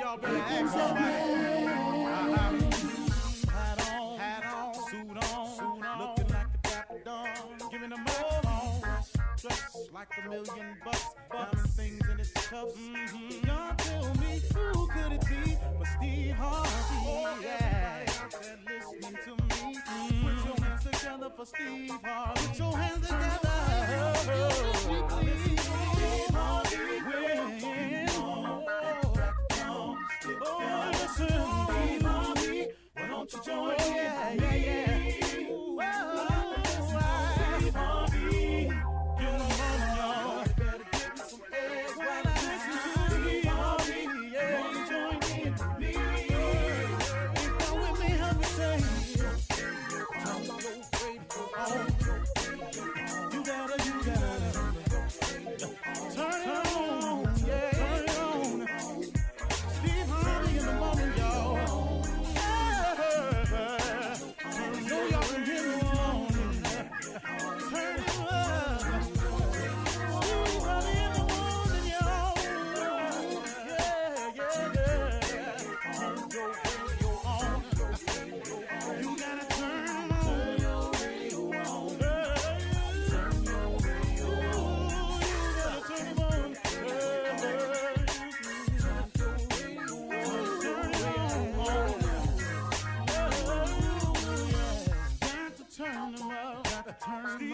Y'all better ask somebody. Hat on, hat on, suit on, suit on, looking like a dapper dawn, giving them all dressed like a million bucks, diamond things in its cuffs. Mm-hmm.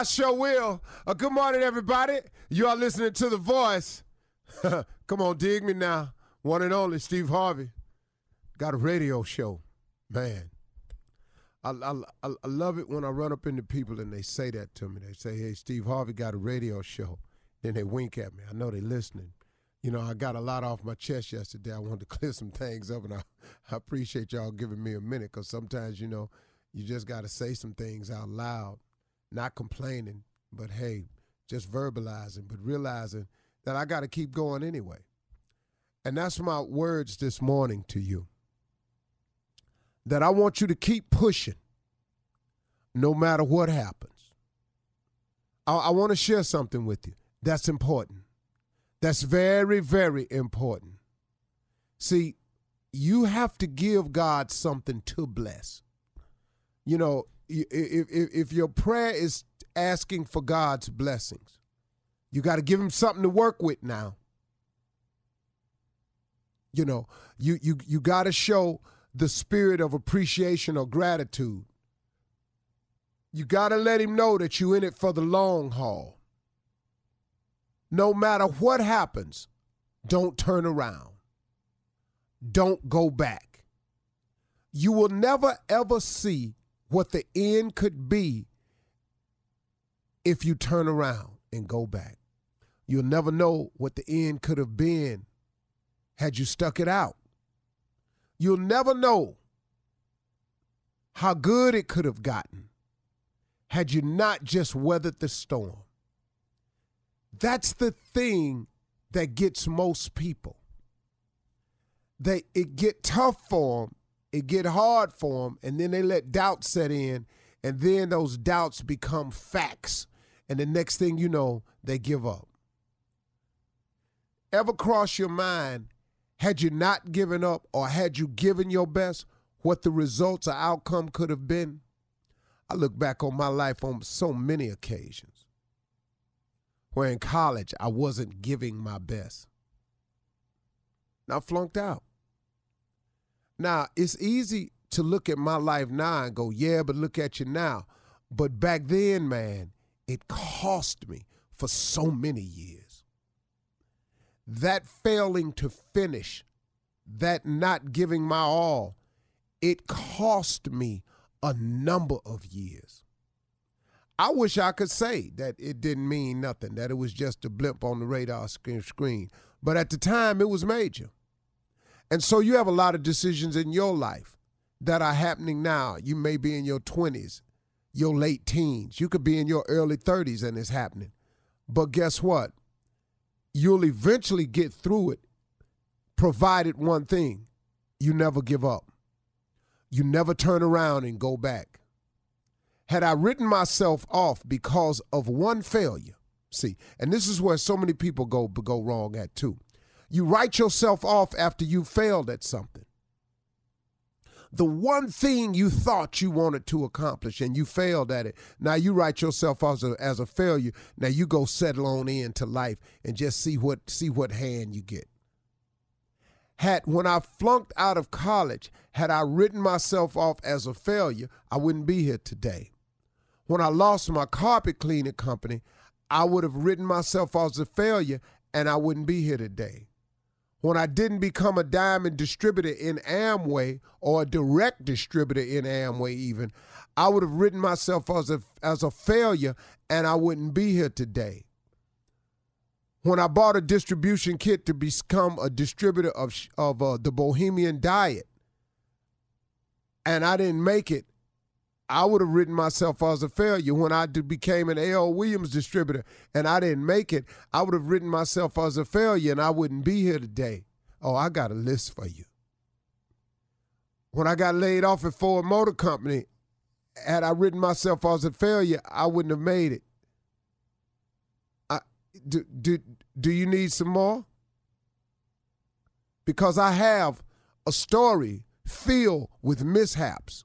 I sure will. Uh, good morning, everybody. You are listening to The Voice. Come on, dig me now. One and only Steve Harvey. Got a radio show. Man. I, I, I love it when I run up into people and they say that to me. They say, hey, Steve Harvey got a radio show. Then they wink at me. I know they're listening. You know, I got a lot off my chest yesterday. I wanted to clear some things up, and I, I appreciate y'all giving me a minute because sometimes, you know, you just got to say some things out loud, not complaining, but hey, just verbalizing, but realizing that I got to keep going anyway. And that's my words this morning to you that I want you to keep pushing no matter what happens. I, I want to share something with you that's important. That's very, very important. See, you have to give God something to bless. You know, if, if, if your prayer is asking for God's blessings, you got to give him something to work with now. You know, you you you got to show the spirit of appreciation or gratitude. You got to let him know that you're in it for the long haul. No matter what happens, don't turn around. Don't go back. You will never ever see what the end could be if you turn around and go back. You'll never know what the end could have been had you stuck it out. You'll never know how good it could have gotten had you not just weathered the storm. That's the thing that gets most people. They it get tough for them, it get hard for them, and then they let doubt set in, and then those doubts become facts, and the next thing you know, they give up. Ever cross your mind, had you not given up or had you given your best, what the results or outcome could have been? I look back on my life on so many occasions where in college I wasn't giving my best. And I flunked out. Now, it's easy to look at my life now and go, yeah, but look at you now. But back then, man, it cost me for so many years. That failing to finish, that not giving my all, it cost me a number of years. I wish I could say that it didn't mean nothing, that it was just a blip on the radar screen. But at the time, it was major. And so you have a lot of decisions in your life that are happening now. You may be in your 20s, your late teens. You could be in your early 30s and it's happening. But guess what? You'll eventually get through it, provided one thing you never give up. You never turn around and go back. Had I written myself off because of one failure, see, and this is where so many people go go wrong at too. You write yourself off after you failed at something. The one thing you thought you wanted to accomplish and you failed at it. Now you write yourself off as a, as a failure. Now you go settle on into life and just see what see what hand you get. Had when I flunked out of college, had I written myself off as a failure, I wouldn't be here today. When I lost my carpet cleaning company, I would have written myself off as a failure and I wouldn't be here today. When I didn't become a diamond distributor in Amway or a direct distributor in Amway, even, I would have written myself as a, as a failure and I wouldn't be here today. When I bought a distribution kit to become a distributor of, of uh, the Bohemian Diet and I didn't make it, I would have written myself as a failure. When I became an A.L. Williams distributor and I didn't make it, I would have written myself as a failure and I wouldn't be here today. Oh, I got a list for you. When I got laid off at Ford Motor Company, had I written myself as a failure, I wouldn't have made it. I, do, do, do you need some more? Because I have a story filled with mishaps.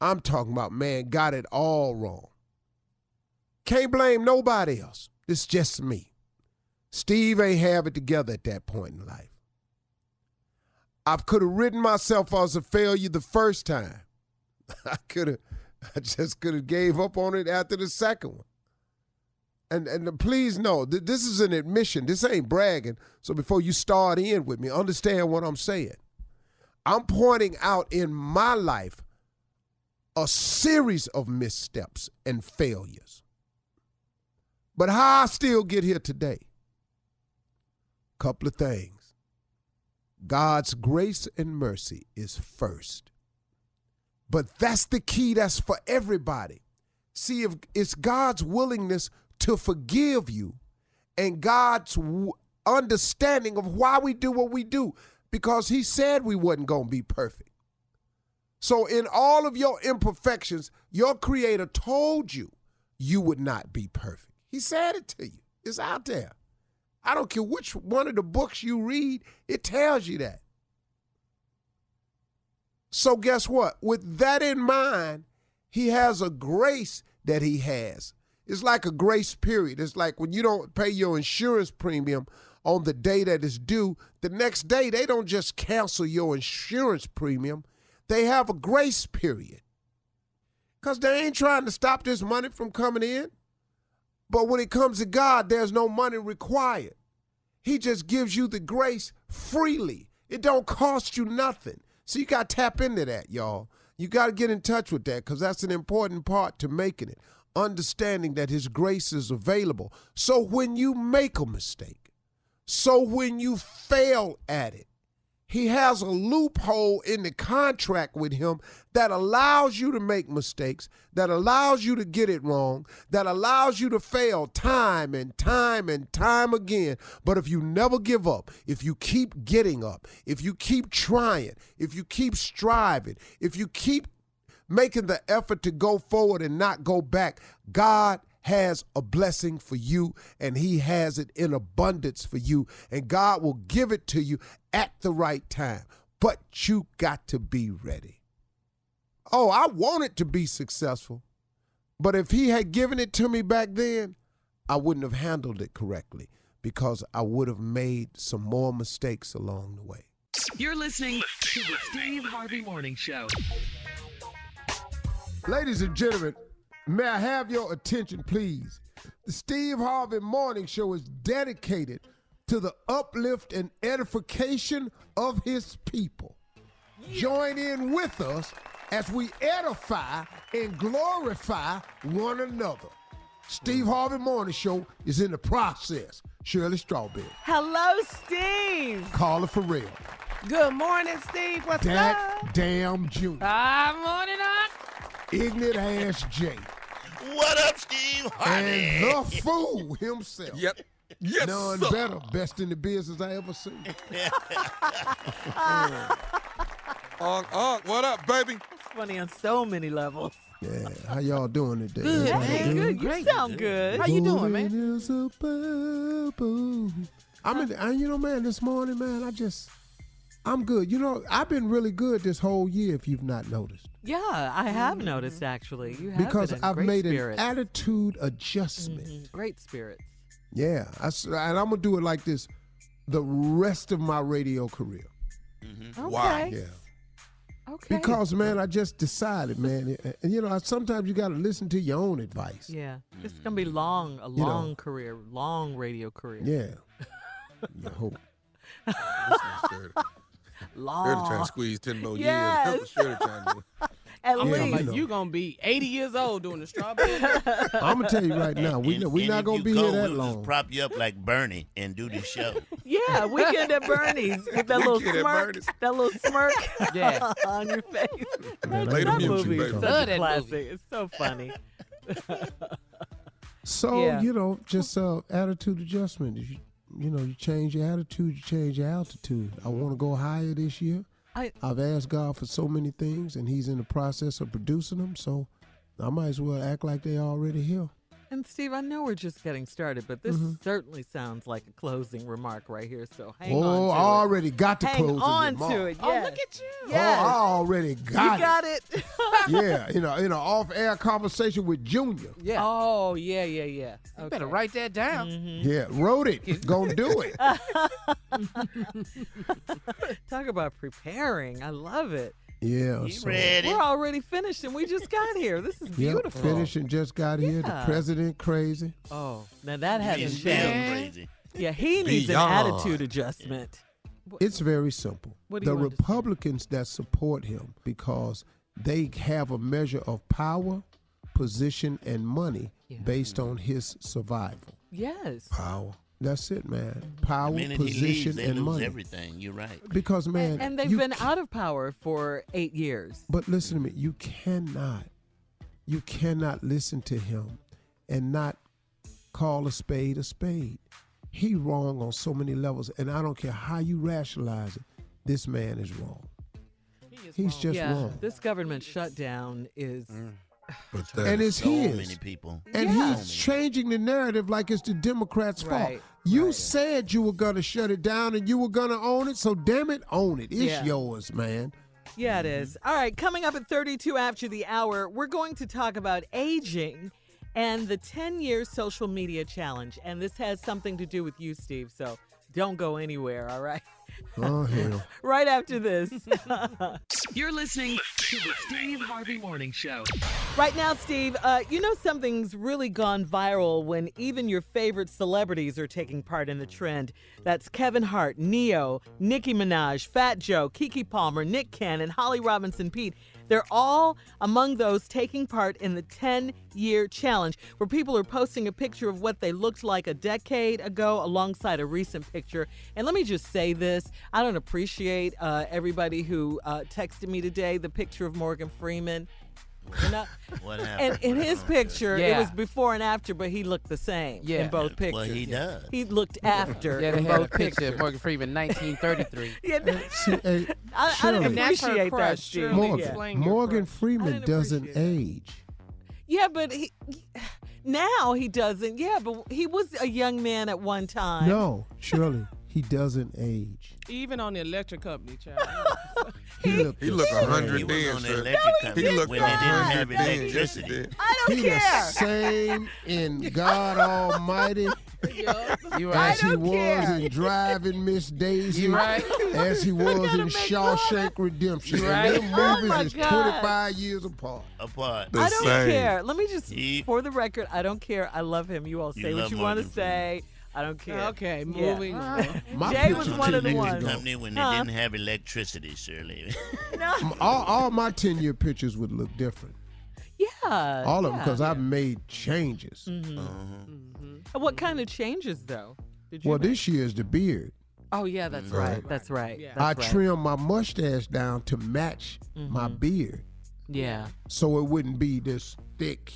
I'm talking about, man, got it all wrong. Can't blame nobody else. It's just me. Steve ain't have it together at that point in life. I could have written myself as a failure the first time. I could have, I just could have gave up on it after the second one. And and please know that this is an admission. This ain't bragging. So before you start in with me, understand what I'm saying. I'm pointing out in my life a series of missteps and failures. But how I still get here today? Couple of things. God's grace and mercy is first. But that's the key that's for everybody. See if it's God's willingness to forgive you and God's understanding of why we do what we do because he said we wasn't going to be perfect. So, in all of your imperfections, your creator told you you would not be perfect. He said it to you. It's out there. I don't care which one of the books you read, it tells you that. So, guess what? With that in mind, he has a grace that he has. It's like a grace period. It's like when you don't pay your insurance premium on the day that is due, the next day they don't just cancel your insurance premium they have a grace period because they ain't trying to stop this money from coming in. But when it comes to God, there's no money required. He just gives you the grace freely. It don't cost you nothing. So you got to tap into that, y'all. You got to get in touch with that because that's an important part to making it. Understanding that His grace is available. So when you make a mistake, so when you fail at it, he has a loophole in the contract with him that allows you to make mistakes, that allows you to get it wrong, that allows you to fail time and time and time again. But if you never give up, if you keep getting up, if you keep trying, if you keep striving, if you keep making the effort to go forward and not go back, God has a blessing for you and he has it in abundance for you and God will give it to you at the right time. But you got to be ready. Oh, I wanted to be successful. But if he had given it to me back then, I wouldn't have handled it correctly because I would have made some more mistakes along the way. You're listening to the Steve Harvey Morning Show. Ladies and gentlemen, May I have your attention, please? The Steve Harvey Morning Show is dedicated to the uplift and edification of his people. Join in with us as we edify and glorify one another. Steve Harvey Morning Show is in the process. Shirley Strawberry. Hello, Steve. Carla Ferrell. Good morning, Steve. What's up? Damn Jr. Ah, morning, up. Ignorant Ass J. What up, Steve Harvey? And the fool himself. Yep. Yes, None sir. better. Best in the business I ever seen. Unk, unk, what up, baby? It's funny on so many levels. Yeah, how y'all doing today? Good, Everybody man. good? Good. You Great. sound good. How you doing, man? is a bubble. I'm in. The, And you know, man, this morning, man, I just, I'm good. You know, I've been really good this whole year. If you've not noticed, Yeah, I have mm-hmm. noticed actually. You have because been in I've great spirits. spirits. an attitude mm-hmm. adjustment. Mhm, Great spirits. Yeah, I s and I'm gonna do it like this, the rest of my radio career. Mm-hmm. Okay. Why? Yeah. Okay. Because man, I just decided, man, and you know, sometimes you got to listen to your own advice. Yeah, it's gonna be long, a You know. long career, long radio career. Yeah. You hope. Shirley long. trying to squeeze 10 more Yes. years. That's what Shirley trying to do. At Yeah, least. you Like know. you gonna be 80 years old doing the strawberry. I'm gonna tell you right now, we And- we and not gonna be go, here that we'll long. Just prop you up like Bernie and do the show. Yeah, weekend at Bernie's with that little Weekend at smirk, that little smirk Yeah. on your face. Man, Play the that music, movie baby. is such Love a that classic. movie. It's so funny. So Yeah. you know, just uh, attitude adjustment. If you, you know, you change your attitude, you change your altitude. I want to go higher this year. I I've asked God for so many things, and He's in the process of producing them. So I might as well act like they already here. And Steve, I know we're just getting started, but this Mm-hmm. certainly sounds like a closing remark right here. So hang oh, on Oh, I already got the Hang closing on remark. to it. Oh, Yeah. look at you. Yes. Oh, I already got it. you got, got it. it. yeah, you know, in an off-air conversation with Junior. Yeah. Oh yeah, yeah, yeah. You better write that down. Mm-hmm. Yeah, wrote it. Gonna do it. Talk about preparing. I love it. Yeah. You so, ready? We're already finished and we just got here. This is beautiful. Yep, beautiful. finished and just got here. The Yeah. president crazy. Oh, now that hasn't He's changed. crazy. Yeah, he needs Beyond. an attitude adjustment. It's very simple. What do the you want? Republicans that support him because they have a measure of power, position, and money Yeah. based on his survival. Yes. Power. That's it, man. Power, The minute he leaves, position, they and lose money. everything. You're right. Because man, And, and they've been ca- out of power for eight years. But listen to me. You cannot, you cannot listen to him and not call a spade a spade. He wrong on so many levels, and I don't care how you rationalize it. This man is wrong. He's just yeah, wrong. this government shutdown is. But that And it's So his. many people. And Yeah. he's changing the narrative like it's the Democrats' fault. You right. said you were gonna shut it down and you were gonna own it, so damn it, own it. It's Yeah. yours, man. Yeah, it is. All right, coming up at 32 after the hour, we're going to talk about aging and the 10 year social media challenge. And this has something to do with you, Steve. So don't go anywhere, all right? Oh hell. right after this. You're listening to the Steve Harvey Morning Show. Right now, Steve, uh, you know something's really gone viral when even your favorite celebrities are taking part in the trend. That's Kevin Hart, Ne-Yo, Nicki Minaj, Fat Joe, Keke Palmer, Nick Cannon, Holly Robinson Peete. They're all among those taking part in the 10 year challenge, where people are posting a picture of what they looked like a decade ago alongside a recent picture. And let me just say this I don't appreciate uh, everybody who uh, texted me today the picture of Morgan Freeman. You know? What And in his picture, it was before and after, but he looked the same Yeah. in both That's what pictures. he does. He looked after Yeah, they in had a both picture pictures. of Morgan Freeman, 1933. Yeah, See, hey, I, I Shirley. didn't And that's her appreciate that, crush, Steve. Shirley. Morgan, Yeah. Explain your Morgan crush. Freeman didn't doesn't appreciate age. yeah, but he now he doesn't. Yeah, but he was a young man at one time. No, Shirley, he doesn't age. Even on the electric company, child. He looked He the look a hundred He was then, on the sir. electric He company looked when a they didn't have hundred then. Yes, he electricity. did. I don't He the same in God Almighty You as he was care. in Driving Miss Daisy, You right. as he was in make Shawshank Redemption. You And right. them Oh movies my is 25 years apart. Apart. The I don't same. care. Let me just, He- for the record, I don't care. I love him. You all You say what you want to Morgan say. I don't care. Okay, Yeah. moving on. My Jay was 10 one of the years ones. ago. company when they didn't have electricity, Shirley. No. All, all my 10 year pictures would look different. Yeah. All of them, yeah. because I've made changes. Mhm. Uh-huh. What kind of changes, though? Did you Well, make? this year is the beard. Oh, yeah, that's Right. right. That's right. Yeah. I That's right. trimmed my mustache down to match my beard. Yeah. so it wouldn't be this thick,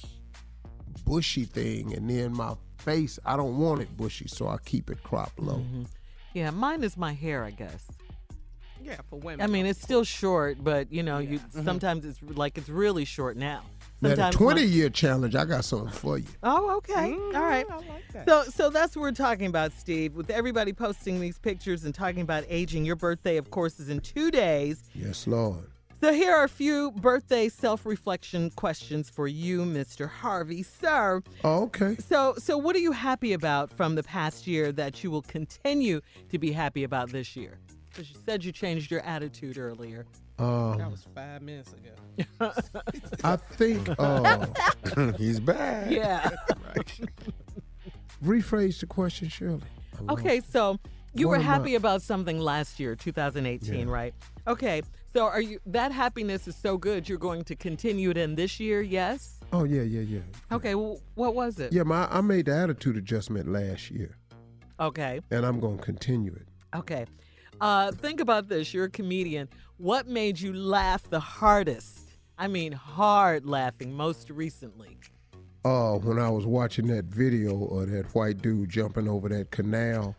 bushy thing. And then my face, I don't want it bushy, so I keep it cropped low. Mm-hmm. Yeah, mine is my hair, I guess. Yeah, for women. I mean, it's still short, but you know, you sometimes it's like it's really short now. Now, the Sometimes 20 my- year challenge, I got something for you. Oh, okay. All right. So, so that's what we're talking about, Steve. With everybody posting these pictures and talking about aging, your birthday, of course, is in two days. Yes, Lord. So here are a few birthday self-reflection questions for you, Mr. Harvey, sir. Oh, okay. So, so what are you happy about from the past year that you will continue to be happy about this year? Because you said you changed your attitude earlier. Oh that Um, was five minutes ago. I think, uh, He's back. Yeah. rephrase the question, Shirley. Okay, so you What were am I- happy about something last year, 2018, Yeah. right? Okay, so are you that happiness is so good you're going to continue it in this year? Yes. Oh, yeah, yeah, yeah. Okay, well, what was it? Yeah, my, I made the attitude adjustment last year, Okay. and I'm going to continue it. Okay. Uh, think about this. You're a comedian. What made you laugh the hardest? I mean, hard laughing most recently. Uh, when I was watching that video of that white dude jumping over that canal,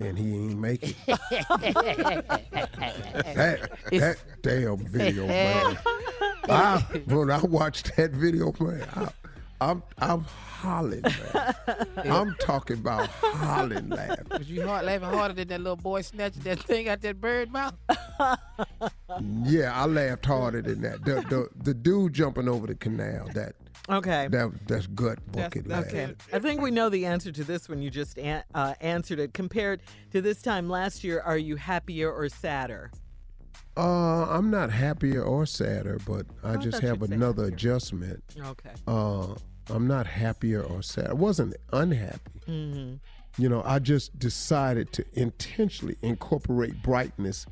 and he ain't make it. that, that damn video, man. I, when I watched that video, man, I, I'm I'm hollering, man. I'm talking about hollering laughing. Was you hard, laughing harder than that little boy snatching that thing out that bird mouth? Yeah, I laughed harder than that. The, the the dude jumping over the canal, that Okay. that that's gut bucket Okay. I think we know the answer to this one. you just an- uh, answered it. Compared to this time last year, are you happier or sadder? Uh, I'm not happier or sadder, but I I just have another adjustment. Okay. Uh, I'm not happier or sad. I wasn't unhappy. Mm-hmm. You know, I just decided to intentionally incorporate brightness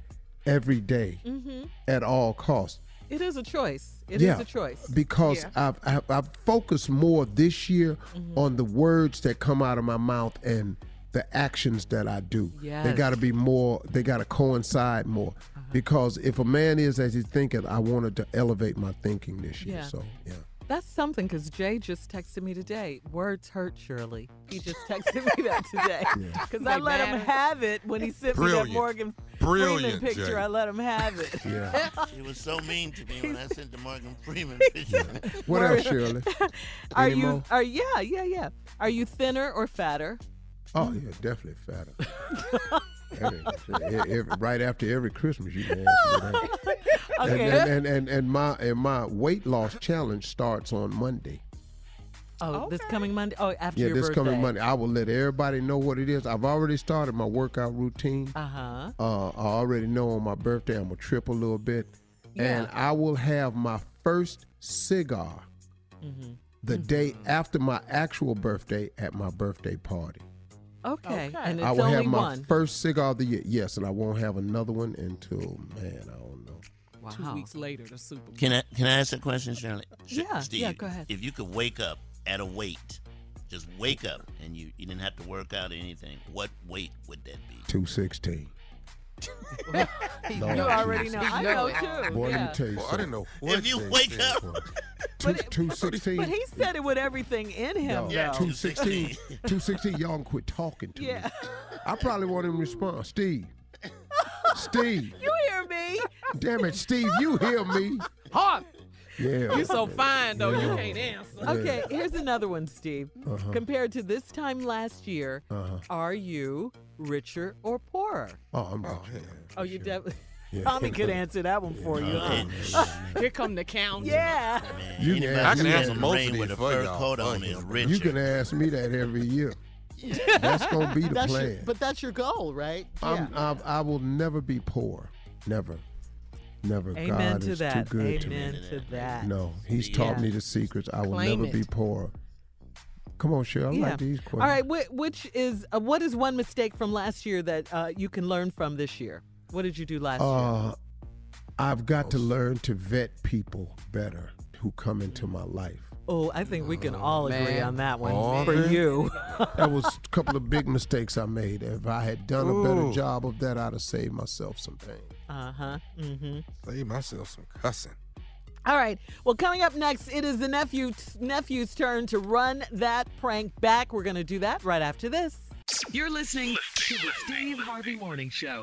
every day Mm-hmm. at all costs. It is a choice. It is yeah, a choice. because Yeah. I've, I've I've focused more this year Mm-hmm. on the words that come out of my mouth and the actions that I do. They got to be more. They got to coincide more. Uh-huh. Because if a man is as he's thinking, I wanted to elevate my thinking this year. Yeah. So yeah. That's something because Jay just texted me today. Words hurt, Shirley. He just texted me that today. Because I let him have it when he sent me that Brilliant. Morgan Freeman picture. Jay. I let him have it. Yeah. She was so mean to me when I sent the Morgan Freeman picture. What else, Shirley? Are Any you? more? Are yeah, yeah, yeah. Are you thinner or fatter? Oh yeah, definitely fatter. Every- every- right after every Christmas, you can ask me that. Okay. And, and, and, and, and my and my weight loss challenge starts on Monday. oh, this coming Monday. Oh, after Yeah, your this birthday. coming Monday. I will let everybody know what it is. I've already started my workout routine. Uh huh. Uh, I already know on my birthday I'm gonna trip a little bit, and I will have my first cigar Mm-hmm. the day after my actual birthday at my birthday party. Okay. And it's I will only have my one. first cigar of the year. Yes, and I won't have another one until man, I don't know. wow. Two weeks later, the Super Bowl. Can I can I ask a question, Shirley? Sh- Yeah, Steve, yeah, go ahead. If you could wake up at a weight, just wake up and you, you didn't have to work out or anything, what weight would that be? Two sixteen. You You already know. I know too. Boy, yeah. let me tell you Boy, I didn't know what If you they wake said up- for. Two, But it- two sixteen. But he said it with everything in him, Yeah, though. Two sixteen. Two sixteen. Y'all can quit talking to Yeah. me. I probably want him to respond. Steve. Steve. You hear me? Damn it, Steve. You hear me? Hard. Yeah. You so fine though, you can't answer. Yeah. Okay, here's another one, Steve. Uh-huh. Compared to this time last year, Uh-huh. are you richer or poorer? Oh, I'm Oh, oh, yeah. Oh, you definitely. Yeah. Tommy could answer that one for you. huh? Here come the count. Yeah. Man, You can anybody ask- I can answer most of these with a for fur y'all. coat on Fuck is it. richer. You can ask me that every year. That's gonna be the That's plan. your, but that's your goal, right? I'm, I, I will never be poor. Never. Never. Amen God to is that. too good to me. To that. No, he's Yeah. taught me the secrets. I will Claim never be poor. Come on, Cheryl. I Yeah. like these questions. All right. Wh- which is uh, what is one mistake from last year that uh, you can learn from this year? What did you do last year? Uh, I've got to learn to vet people better who come into my life. Oh, I think we can all agree man. on that one Oh, for man. you. That was a couple of big mistakes I made. If I had done a better Ooh. job of that, I'd have saved myself some pain. Uh huh. Mm-hmm. Save myself some cussing. All right. Well, coming up next, it is the nephew nephew's turn to run that prank back. We're going to do that right after this. You're listening to the Steve Harvey Morning Show.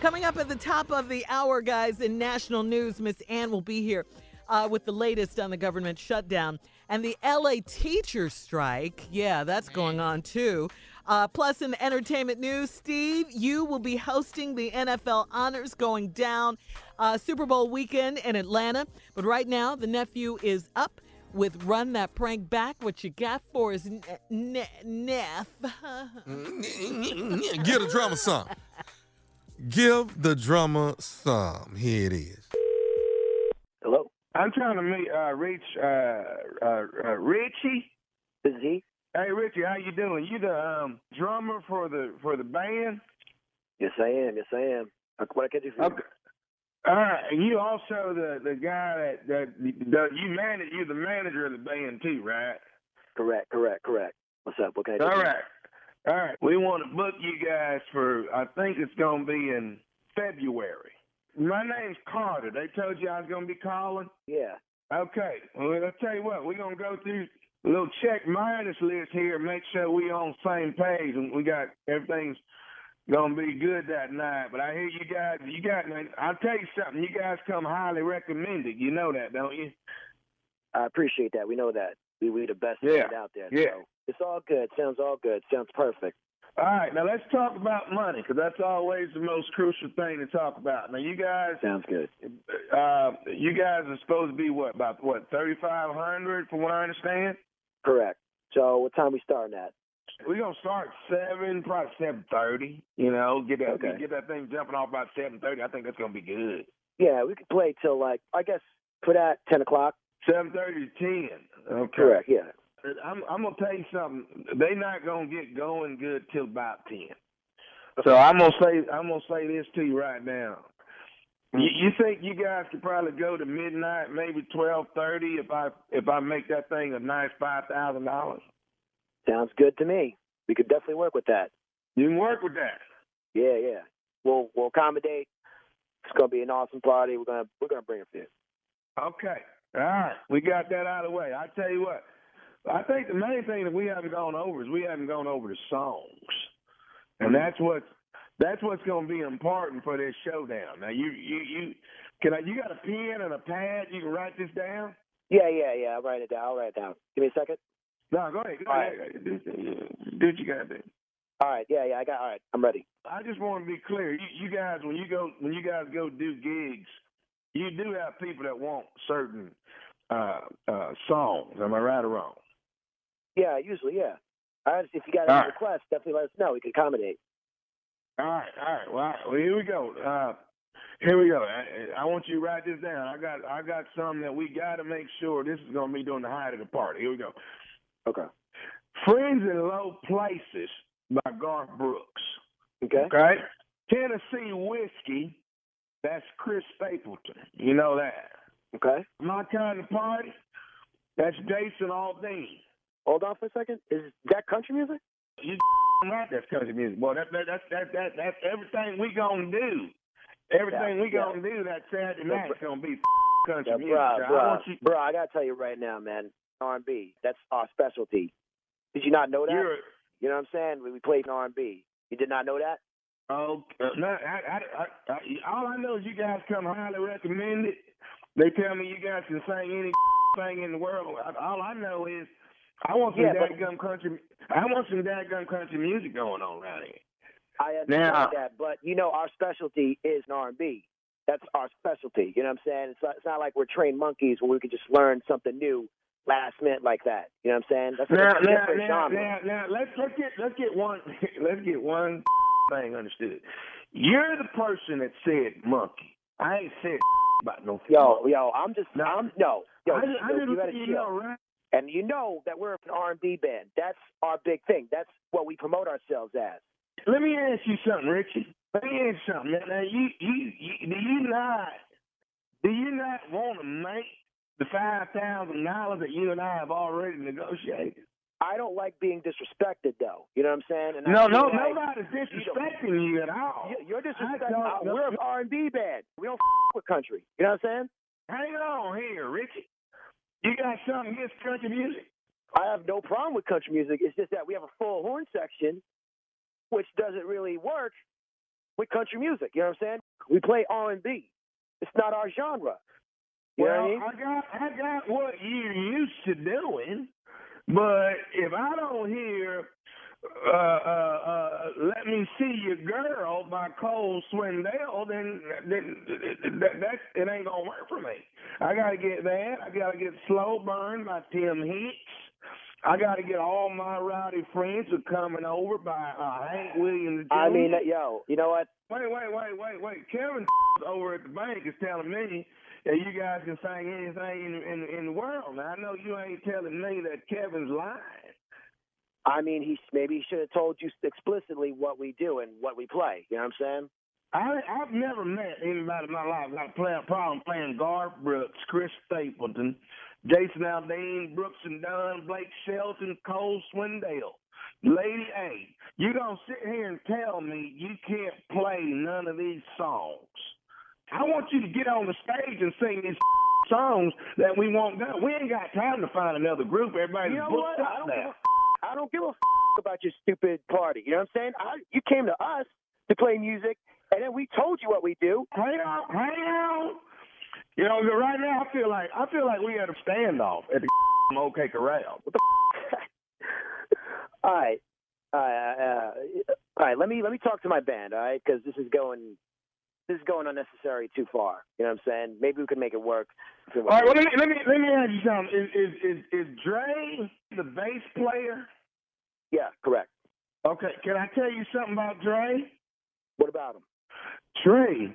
Coming up at the top of the hour, guys, in national news, Miss Ann will be here. Uh, with the latest on the government shutdown and the LA teachers strike. Yeah, that's going on too. Uh, plus, in entertainment news, Steve, you will be hosting the NFL Honors going down uh, Super Bowl weekend in Atlanta. But right now, the nephew is up with Run That Prank Back. What you got for us, N- N- Neff? Give the drummer some. Give the drummer some. Here it is. Hello. I'm trying to meet uh, reach uh, uh, uh, Richie. Is he. Hey Richie, how you doing? You the um, drummer for the for the band? Yes, I am. Yes, I am. What can I do for you? Okay. All right. And you also the the guy that that the, you manage. You're the manager of the band too, right? Correct. Correct. Correct. What's up? What can I do? All you? right. All right. We want to book you guys for. I think it's going to be in February. My name's Carter. They told you I was going to be calling. Yeah. Okay. Well, I'll tell you what. We're gonna go through a little check minus list here, make sure we on the same page, and we got everything's gonna be good that night. But I hear you guys. You got. I'll tell you something. You guys come highly recommended. You know that, don't you? I appreciate that. We know that. We we the best Yeah. out there. Yeah. So it's all good. Sounds all good. Sounds perfect. All right. Now let's talk about money, because that's always the most crucial thing to talk about. Now you guys. Sounds good. Uh, you guys are supposed to be what about what thirty five hundred, from what I understand. Correct. So what time we starting at? We're gonna start seven, probably seven thirty. You know, get that Okay. get that thing jumping off about seven thirty. I think that's gonna be good. Yeah, we could play till like I guess put at ten o'clock. Seven thirty to ten. Okay. Correct. Yeah. I'm I'm gonna tell you something. They're not gonna get going good till about ten. So I'm gonna say I'm gonna say this to you right now. You, mm-hmm. you think you guys could probably go to midnight, maybe twelve thirty, if I if I make that thing a nice five thousand dollars? Sounds good to me. We could definitely work with that. You can work with that. Yeah, yeah. We'll we'll accommodate. It's gonna be an awesome party. We're gonna we're gonna bring it for you. Okay. All right. We got that out of the way. I tell you what. I think the main thing that we haven't gone over is we haven't gone over the songs, and that's what's that's what's going to be important for this showdown. Now you you you can I, you got a pen and a pad? You can write this down. Yeah, yeah, yeah. I'll write it down. I'll write it down. Give me a second. No, go ahead. Go All ahead. Do, do what you got to do. All right. Yeah, yeah. I got. All right. I'm ready. I just want to be clear. You, you guys, when you go when you guys go do gigs, you do have people that want certain uh, uh, songs. Am I right or wrong? Yeah, usually, yeah. If you got any right. requests, definitely let us know. We can accommodate. All right, all right. Well, all right. well here we go. Uh, here we go. I, I want you to write this down. I got I got some that we got to make sure this is going to be during the height of the party. Here we go. Okay. Friends in Low Places by Garth Brooks. Okay. Okay. Tennessee Whiskey. That's Chris Stapleton. You know that. Okay. My kind of party. That's Jason Aldean. Hold on for a second. Is that country music? You right, that's country music. Boy, that, that, that's that, that, that's everything we gonna do. Everything Yeah, we yeah. gonna do that Saturday night is gonna be country Yeah, music. bro, I bro, you, bro, I gotta tell you right now, man. R&B. That's our specialty. Did you not know that? you're, You know what I'm saying? We, we played R&B. You did not know that? oh, uh, no, I, I, I, I, all I know is you guys come highly recommended. They tell me you guys can sing any thing in the world. All I know is I want some Yeah, dadgum country. I want some dadgum country music going on around here. I understand Now- that, but you know our specialty is an R&B. That's our specialty. You know what I'm saying? It's not, it's not like we're trained monkeys where we can just learn something new last minute like that. You know what I'm saying? That's Now, a now, different now, genre. now, now, let's let's get let's get one let's get one thing understood. You're the person that said monkey. I ain't said about no. Yo, yo, I'm just, No. I'm no, yo, I, just- I yo, just you gotta chill. know, right? And you know that we're an R&B band. That's our big thing. That's what we promote ourselves as. Let me ask you something, Richie. Let me ask you something. Now, you, you, you, do you not, do you not want to make the five thousand dollars that you and I have already negotiated? I don't like being disrespected, though. You know what I'm saying? And No, no, like nobody's disrespecting you at all. You- You're disrespecting. We're an R&B band. We don't f- with country. You know what I'm saying? Hang on here, Richie. You got something against country music? I have no problem with country music. It's just that we have a full horn section, which doesn't really work with country music. You know what I'm saying? We play R&B. It's not our genre. You know well, what I mean? I got I got what you're used to doing, but if I don't hear uh, uh, uh, "Let Me See Your Girl" by Cole Swindell, then, then that, that it ain't gonna work for me. I gotta get that. I gotta get "Slow Burn" by Tim Hicks. I gotta get all my rowdy friends are coming over by uh, Hank Williams. Jr. I mean, yo, you know what? Wait, wait, wait, wait, wait. Kevin over at the bank is telling me that you guys can sing anything in in, in the world. Now I know you ain't telling me that Kevin's lying. I mean, he maybe he should have told you explicitly what we do and what we play. You know what I'm saying? I I've never met anybody in my life that play a problem playing Garth Brooks, Chris Stapleton, Jason Aldean, Brooks and Dunn, Blake Shelton, Cole Swindell. Lady A, you gonna sit here and tell me you can't play none of these songs? I want you to get on the stage and sing these songs that we want done. We ain't got time to find another group. Everybody's You know booked what? up I don't give a a about your stupid party. You know what I'm saying? I, you came to us to play music, and then we told you what we do. Right now, right now, You know, right now I feel like I feel like we had a standoff at the OK Corral. What the All right, all right, uh, uh, all right. Let me let me talk to my band, all right? Because this is going this is going unnecessary too far. You know what I'm saying? Maybe we could make it work. All right, well, let me let me let me ask you something. Is is is, is Dre the bass player? Yeah, correct. Okay, can I tell you something about Dre? What about him? Dre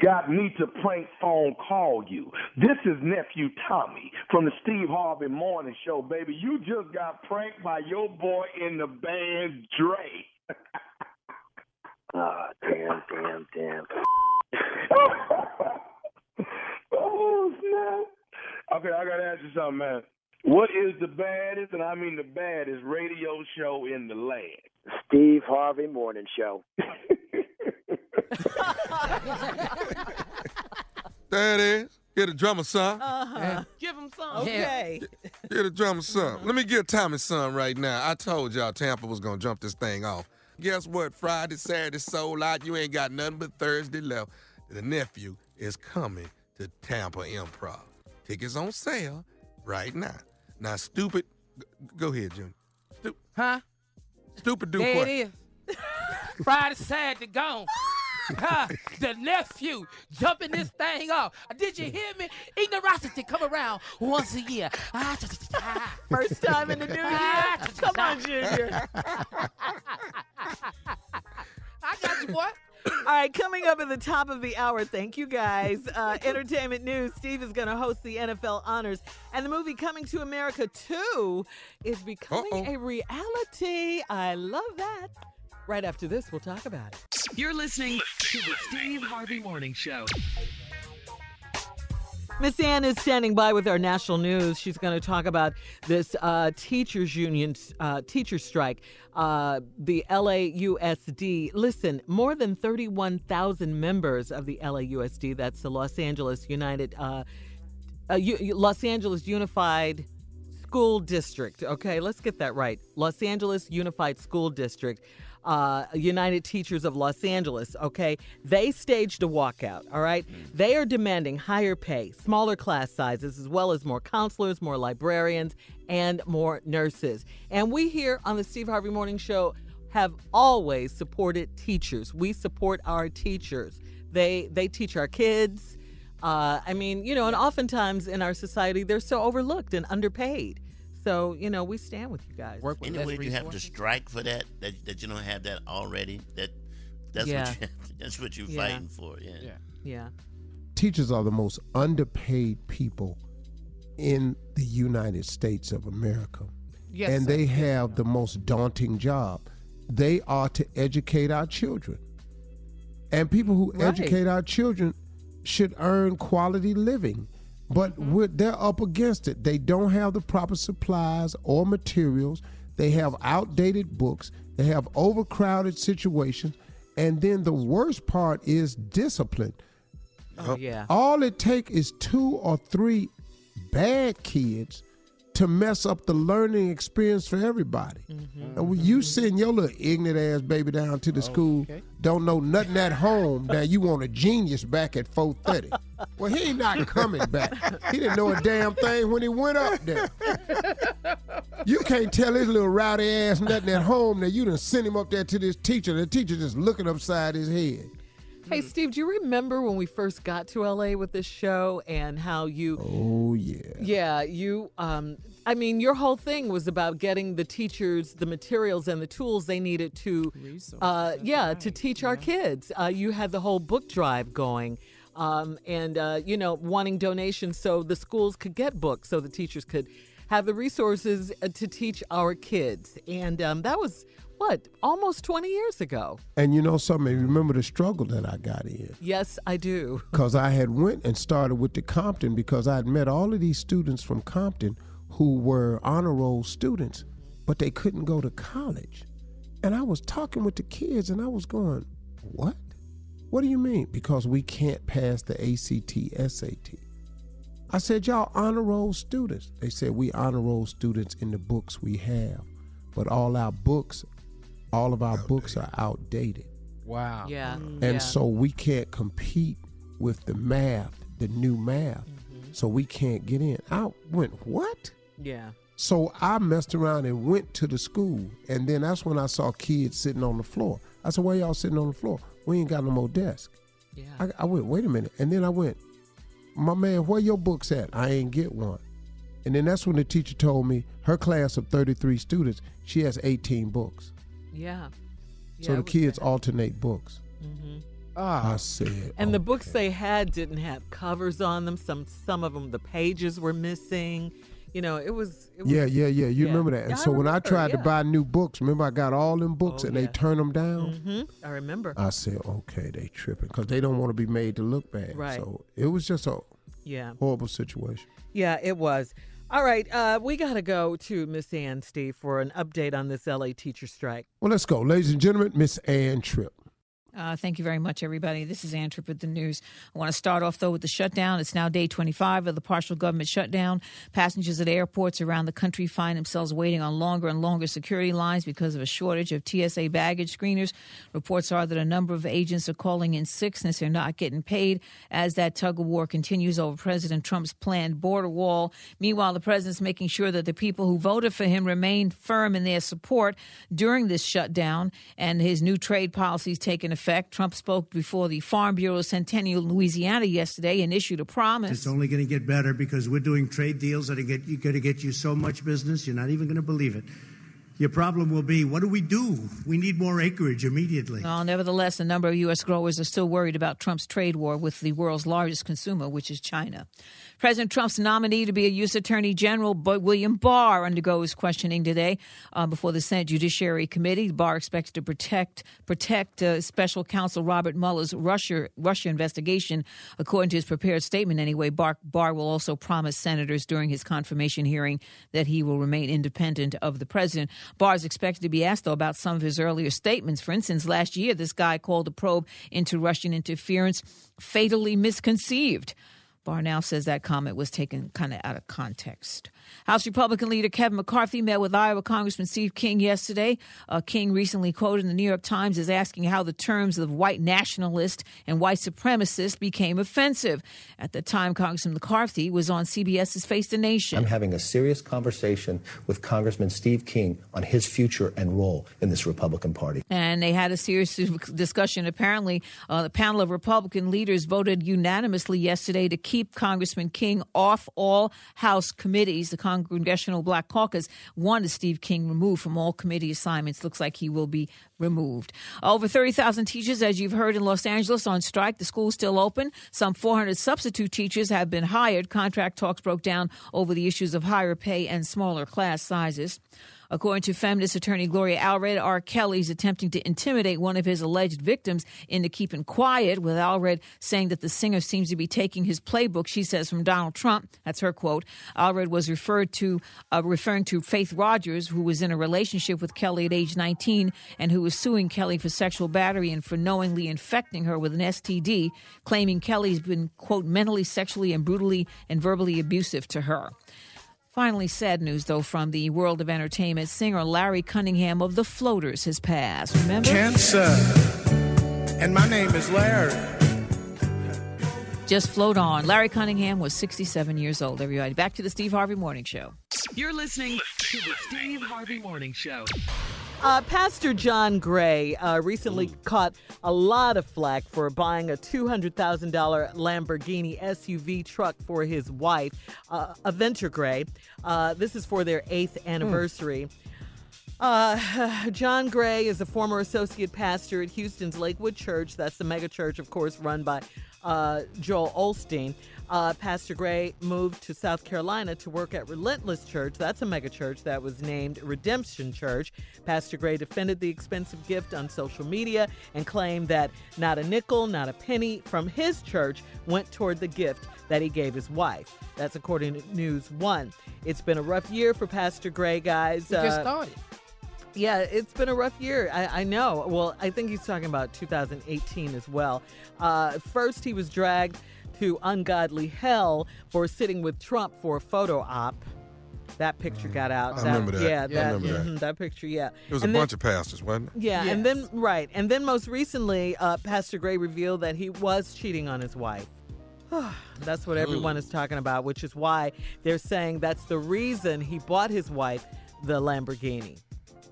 got me to prank phone call you. This is nephew Tommy from the Steve Harvey Morning Show, baby. You just got pranked by your boy in the band Dre. Ah, damn, damn, damn. oh snap! Okay, I gotta ask you something, man. What is the baddest, and I mean the baddest, radio show in the land? Steve Harvey Morning Show. There it is. Get the drummer son. Uh-huh. Give him some. Okay. Get the drummer son. Let me get Tommy son right now. I told y'all Tampa was gonna jump this thing off. Guess what? Friday, Saturday sold out. You ain't got nothing but Thursday left. The nephew is coming to Tampa Improv. Tickets on sale right now. Now, stupid. Go ahead, Junior. Stu- Huh? Stupid do there it is. Friday, Saturday, gone. The nephew jumping this thing off. Did you hear me? Ignorosity come around once a year. Ah. First time in the new year. Ah, Come on, Junior. I got you, boy. All right, coming up at the top of the hour, thank you guys. Uh, entertainment news Steve is going to host the NFL Honors. And the movie Coming to America 2 is becoming Uh-oh. a reality. I love that. Right after this, we'll talk about it. You're listening to the Steve Harvey Morning Show. Miss Ann is standing by with our national news. She's going to talk about this uh, teachers union uh, teacher strike. Uh, the LAUSD. Listen, more than 31,000 members of the LAUSD. That's the Los Angeles United, uh, uh, U- Los Angeles Unified School District. Okay, let's get that right. Los Angeles Unified School District. Uh, United Teachers of Los Angeles, okay? They staged a walkout, all right? They are demanding higher pay, smaller class sizes, as well as more counselors, more librarians, and more nurses. And we here on the Steve Harvey Morning Show have always supported teachers. We support our teachers. They they teach our kids. Uh, I mean, you know, and oftentimes in our society they're so overlooked and underpaid. So you know, we stand with you guys. Work Any way you have to strike for that? That that you don't have that already? That that's Yeah. what you, that's what you're Yeah. fighting for. Yeah. Yeah. Yeah. Teachers are the most underpaid people in the United States of America. Yes, and sir. they have the most daunting job. They are to educate our children. And people who Right. educate our children should earn quality living. But mm-hmm. we're, they're up against it. They don't have the proper supplies or materials. They have outdated books. They have overcrowded situations. And then the worst part is discipline. Oh yeah. All it takes is two or three bad kids to mess up the learning experience for everybody. Mm-hmm. And when you mm-hmm. send your little ignorant ass baby down to the oh, school, don't know nothing at home, now you want a genius back at 4:30. Well, he ain't not coming back. He didn't know a damn thing when he went up there. You can't tell his little rowdy ass nothing at home that you done sent him up there to this teacher. The teacher just looking upside his head. Hey, Steve, do you remember when we first got to LA with this show and how you. Oh, yeah. Yeah, you. Um, I mean, your whole thing was about getting the teachers the materials and the tools they needed to, uh, yeah, to teach our kids. Uh, you had the whole book drive going, um, and uh, you know, wanting donations so the schools could get books, so the teachers could have the resources uh, to teach our kids. And um, that was what almost 20 years ago. And you know something? Remember the struggle that I got in? Yes, I do. Because I had went and started with the Compton because I had met all of these students from Compton who were honor roll students, but they couldn't go to college. And I was talking with the kids and I was going, What? What do you mean? Because we can't pass the ACT, SAT. I said, Y'all honor roll students. They said, We honor roll students in the books we have, but all our books, all of our books are outdated. Wow. Yeah. Mm. Mm. And so we can't compete with the math, the new math. Mm-hmm. So we can't get in. I went, What? Yeah. So I messed around and went to the school. And then that's when I saw kids sitting on the floor. I said, Why y'all sitting on the floor? We ain't got no more desk. Yeah. I, I went, Wait a minute. And then I went, My man, where your books at? I ain't get one. And then that's when the teacher told me her class of 33 students, she has 18 books. Yeah. So Yeah, the it was kids alternate books. Mhm. I said, And the books they had didn't have covers on them. Some some of them the pages were missing. You know, it was. It was yeah, yeah, yeah. You remember that. And Yeah, so when I remember, tried to buy new books, remember I got all them books Oh, and they turned them down? hmm I remember. I said, okay, they tripping because they don't want to be made to look bad. Right. So it was just a Yeah. horrible situation. Yeah, it was. All right, uh, we got to go to Miss Ann, Steve, for an update on this LA teacher strike. Well, let's go. Ladies and gentlemen, Miss Ann Tripp. Uh, thank you very much, everybody. This is Ann Tripp with the news. I want to start off, though, with the shutdown. It's now day 25 of the partial government shutdown. Passengers at airports around the country find themselves waiting on longer and longer security lines because of a shortage of TSA baggage screeners. Reports are that a number of agents are calling in sick since they're not getting paid as that tug of war continues over President Trump's planned border wall. Meanwhile, the president's making sure that the people who voted for him remain firm in their support during this shutdown and his new trade policies taking effect. Trump spoke before the Farm Bureau Centennial in Louisiana yesterday and issued a promise. It's only going to get better because we're doing trade deals that are going to get you so much business, you're not even going to believe it. Your problem will be what do we do? We need more acreage immediately. Well, nevertheless, a number of U.S. growers are still worried about Trump's trade war with the world's largest consumer, which is China. President Trump's nominee to be a U.S. Attorney General, William Barr, undergoes questioning today uh, before the Senate Judiciary Committee. Barr expected to protect protect uh, Special Counsel Robert Mueller's Russia Russia investigation, according to his prepared statement. Anyway, Barr, Barr will also promise senators during his confirmation hearing that he will remain independent of the president. Barr is expected to be asked, though, about some of his earlier statements. For instance, last year, this guy called the probe into Russian interference fatally misconceived. Now says that comment was taken kind of out of context. House Republican leader Kevin McCarthy met with Iowa Congressman Steve King yesterday. Uh, King recently quoted in the New York Times as asking how the terms of white nationalist and white supremacist became offensive. At the time, Congressman McCarthy was on CBS's Face the Nation. I'm having a serious conversation with Congressman Steve King on his future and role in this Republican Party. and they had a serious discussion. Apparently, uh, the panel of Republican leaders voted unanimously yesterday to keep Congressman King off all House committees. The Congressional Black Caucus wanted Steve King removed from all committee assignments. Looks like he will be removed. Over 30,000 teachers, as you've heard in Los Angeles, on strike. The school's still open. Some 400 substitute teachers have been hired. Contract talks broke down over the issues of higher pay and smaller class sizes. According to feminist attorney Gloria Allred, R. Kelly is attempting to intimidate one of his alleged victims into keeping quiet, with Allred saying that the singer seems to be taking his playbook, she says, from Donald Trump. That's her quote. Allred was referred to, uh, referring to Faith Rogers, who was in a relationship with Kelly at age 19 and who was suing Kelly for sexual battery and for knowingly infecting her with an STD, claiming Kelly's been, quote, mentally, sexually, and brutally and verbally abusive to her. Finally, sad news, though, from the world of entertainment. Singer Larry Cunningham of The Floaters has passed. Remember? Cancer. And my name is Larry. just float on. Larry Cunningham was 67 years old, everybody. Back to the Steve Harvey Morning Show. You're listening to the Steve Harvey Morning Show. Uh, Pastor John Gray uh, recently caught a lot of flack for buying a $200,000 Lamborghini SUV truck for his wife, uh, Aventer Gray. Uh, this is for their eighth anniversary. Uh, John Gray is a former associate pastor at Houston's Lakewood Church. That's the mega church, of course, run by uh, Joel Osteen. Uh, Pastor Gray moved to South Carolina to work at Relentless Church. That's a mega church that was named Redemption Church. Pastor Gray defended the expensive gift on social media and claimed that not a nickel, not a penny from his church went toward the gift that he gave his wife. That's according to News One. It's been a rough year for Pastor Gray, guys. We just Uh, started. yeah, it's been a rough year. I, I know. Well, I think he's talking about 2018 as well. Uh, first, he was dragged to ungodly hell for sitting with Trump for a photo op. That picture got out. I remember that. Yeah, I that, remember that. mhm, that picture. Yeah, It was And a then- bunch of pastors, wasn't it? yeah, and then right, and then most recently, uh, Pastor Gray revealed that he was cheating on his wife. that's what everyone is talking about, which is why they're saying that's the reason he bought his wife the Lamborghini,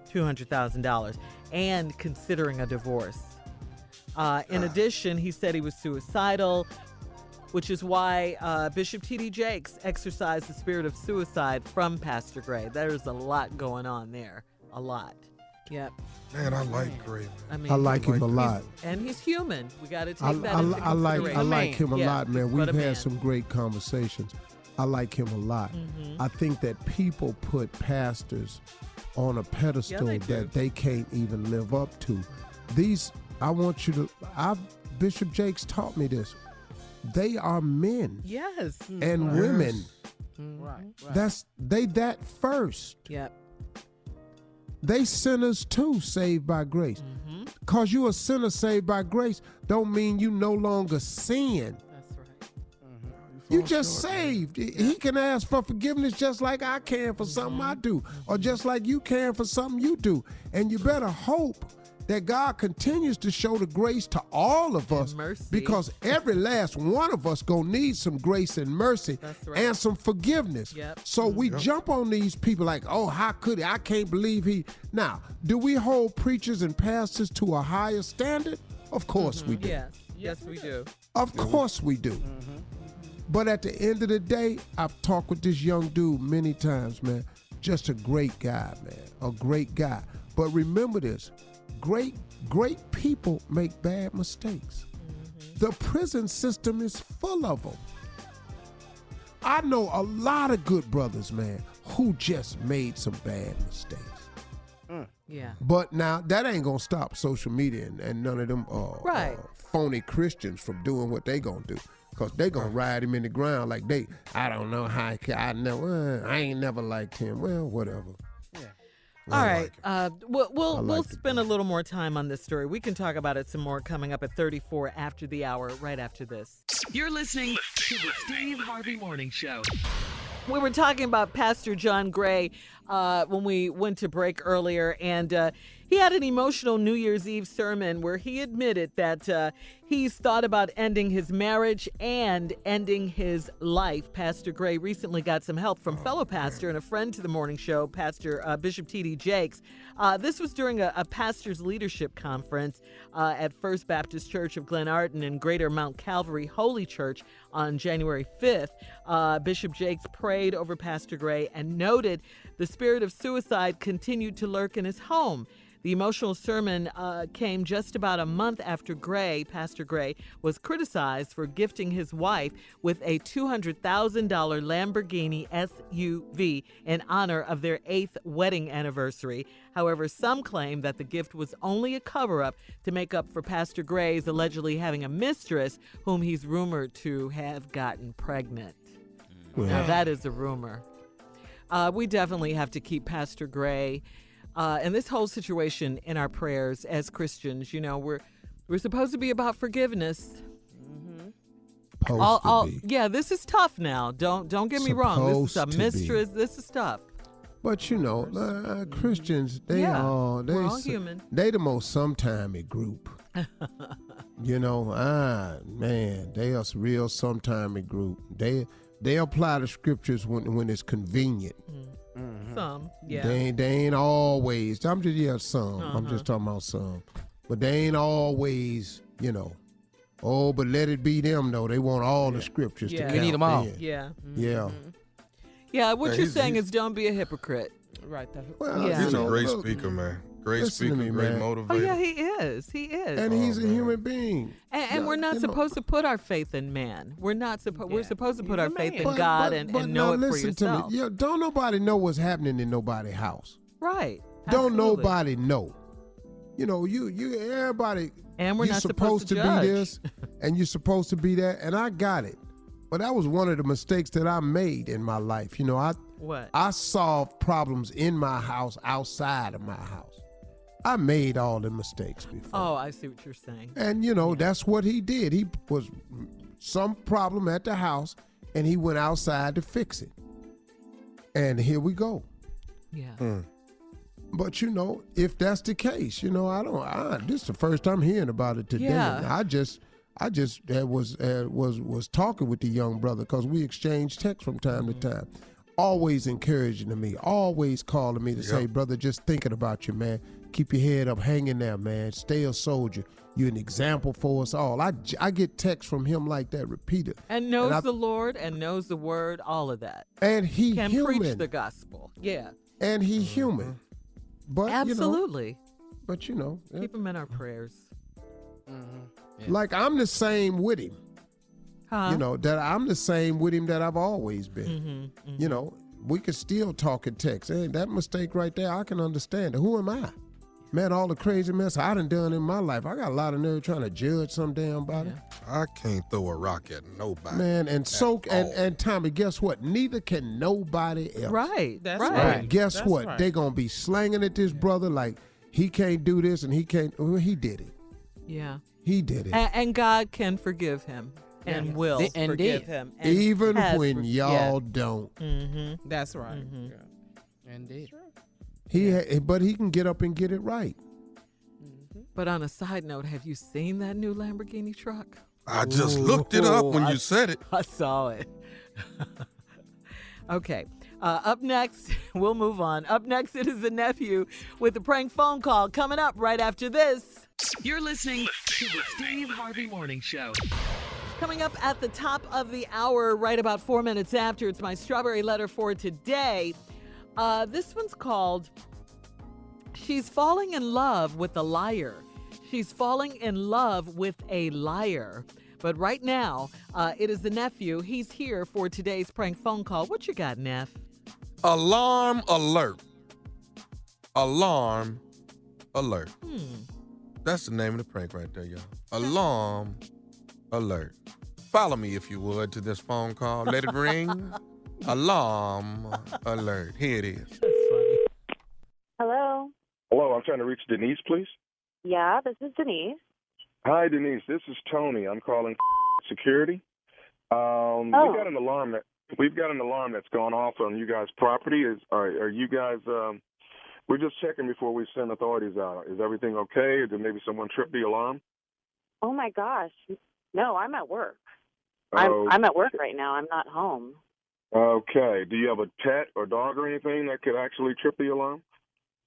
two hundred thousand dollars, and considering a divorce. Uh, in addition, he said he was suicidal, which is why uh, Bishop T.D. Jakes exorcised the spirit of suicide from Pastor Gray. There's a lot going on there, a lot. Yep. Man, I like Gray. I mean, I like him a he's- lot. and he's human. We got to take I, that I, into I like I like him a Yeah, lot, man. We've had man. some great conversations. I like him a lot. Mhm. I think that people put pastors on a pedestal they that they can't even live up to. These I want you to I Bishop Jakes taught me this. They are men Yes. and mm-hmm. Mm-hmm. Right. women. Right. That's they that first. Yep. They sinners too, saved by grace. Mm-hmm. Cause you a sinner saved by grace, don't mean you no longer sin. That's right. You just saved. He can ask for forgiveness just like I can for something I do, or just like you can for something you do. And you better hope that God continues to show the grace to all of us, because every last one of us gonna need some grace and mercy right. and some forgiveness. Yep. So we jump on these people like, oh, how could he? I can't believe he. Now, do we hold preachers and pastors to a higher standard? Of course we mm-hmm. do. Yes. Yes, we do. Of course we do. Mm-hmm. But at the end of the day, I've talked with this young dude many times, man. Just a great guy, man. A great guy. But remember this great, great people make bad mistakes. The prison system is full of them. I know a lot of good brothers, man, who just made some bad mistakes. Yeah. But now that ain't gonna stop social media and, and none of them uh, Right. uh, phony Christians from doing what they gonna do. Cause they gonna ride him in the ground like they. I don't know how I, I never. uh, I ain't never liked him. Well, whatever. All right. Uh, we'll we'll, I we'll spend a little more time on this story. We can talk about it some more coming up at 34 after the hour, right after this. You're listening to the Steve Harvey Morning Show. We were talking about Pastor John Gray uh, when we went to break earlier, and uh, he had an emotional New Year's Eve sermon where he admitted that uh, he's thought about ending his marriage and ending his life. Pastor Gray recently got some help from fellow pastor and a friend to the morning show, Pastor uh, Bishop T.D. Jakes. Uh, this was during a, a pastor's leadership conference uh, at First Baptist Church of Glenarden and Greater Mount Calvary Holy Church on January 5th. Uh, Bishop Jakes prayed over Pastor Gray and noted the spirit of suicide continued to lurk in his home. The emotional sermon uh, came just about a month after Gray, Pastor Gray, was criticized for gifting his wife with a $200,000 Lamborghini SUV in honor of their eighth wedding anniversary. However, some claim that the gift was only a cover up to make up for Pastor Gray's allegedly having a mistress whom he's rumored to have gotten pregnant. Now, that is a rumor. Uh, we definitely have to keep Pastor Gray uh, and this whole situation in our prayers as Christians. You know, we're we're supposed to be about forgiveness. Supposed All- to all- be. yeah, this is tough now. Don't don't get me wrong. This is a to be. mistress. This is tough. But you know, uh, Christians, they Yeah, are they all human. They the most sometimey group. You know, ah man, they are a real sometime group. They they apply the scriptures when when it's convenient. Some, yeah. They ain't they ain't always. I'm just yeah some. I'm Uh-huh. just talking about some, but they ain't always. You know, oh, but let it be them though. They want all the scriptures Yeah. to We count need 'em all. then. Yeah. Yeah. Yeah, what Yeah, you're he's- saying he's- is don't be a hypocrite. Right. That, Well, Yeah. He's a great speaker, man. Great listen speaker, me, great man. motivator. Oh yeah, he is. He is. And he's a oh, human being. And, and Yeah, we're not you know. supposed to put our faith in man. We're not supposed. We're supposed to put our faith in But- God but- and, but and now know it for listen yourself. To me. Yeah, don't nobody know what's happening in nobody's house. Right. Don't nobody know. You know, you you everybody. And we're you're not supposed to be this, and you're supposed to be that, and I got it. But that was one of the mistakes that I made in my life. You know, I What? I solved problems in my house outside of my house. I made all the mistakes before. Oh, I see what you're saying. And you know, that's what he did. He was some problem at the house and he went outside to fix it. And here we go. Yeah. But you know, if that's the case, you know, I don't I, this is the first time hearing about it today. Yeah. I just I just uh, was uh, was was talking with the young brother cuz we exchanged texts from time Mm-hmm. to time. Always encouraging to me, always calling me to say, "Brother, just thinking about you, man. Keep your head up, hang in there, man. Stay a soldier. You're an example for us all." I, I get texts from him like that repeated. And knows I- the Lord and knows the word, all of that. and he Can human. preach the gospel. Yeah. and he human. But Absolutely. You know, but you know, Keep him in our prayers. like I'm the same with him. Huh? You know that I'm the same with him that I've always been. Mm-hmm, You know, we can still talk and text. And that mistake right there, I can understand it. Who am I? Man, all the crazy mess I done done in my life. I got a lot of nerve trying to judge some damn body. I can't throw a rock at nobody. Man, and so and, and Tommy, guess what? Neither can nobody else. Right. That's right. right. And guess That's what? right. They gonna be slanging at this brother like he can't do this and he can't. Well, he did it. Yeah. He did it. And, and God can forgive him and Yes. will They- and forgive did. him. And Even when for- y'all don't. Mm-hmm. That's right. Mhm. Yeah. Indeed. He, ha- but he can get up and get it right. But on a side note, have you seen that new Lamborghini truck? I just looked it up when I- you said it. I saw it. okay. Uh, up next, we'll move on. Up next, it is the nephew with the prank phone call coming up right after this. You're listening to the Steve Harvey Morning Show. Coming up at the top of the hour, right about four minutes after, it's my strawberry letter for today. Uh, this one's called She's Falling in Love with a Liar. She's falling in love with a liar. But right now, uh, it is the nephew. He's here for today's prank phone call. What you got, Neff? Alarm alert. Alarm alert. Hmm. That's the name of the prank right there, y'all. Alarm alert. Follow me if you would to this phone call. Let it ring. Alarm alert. Here it is. Hello. Hello, I'm trying to reach Denise, please. Yeah, this is Denise. Hi, Denise. This is Tony. I'm calling security. Um, Oh. we got an alarm that we've got an alarm that's gone off on you guys' property. Is are, are you guys? Um, we're just checking before we send authorities out. Is everything okay? Or did maybe someone trip the alarm? Oh my gosh. No, I'm at work. Oh. I'm I'm at work right now. I'm not home. Okay. Do you have a pet or dog or anything that could actually trip the alarm?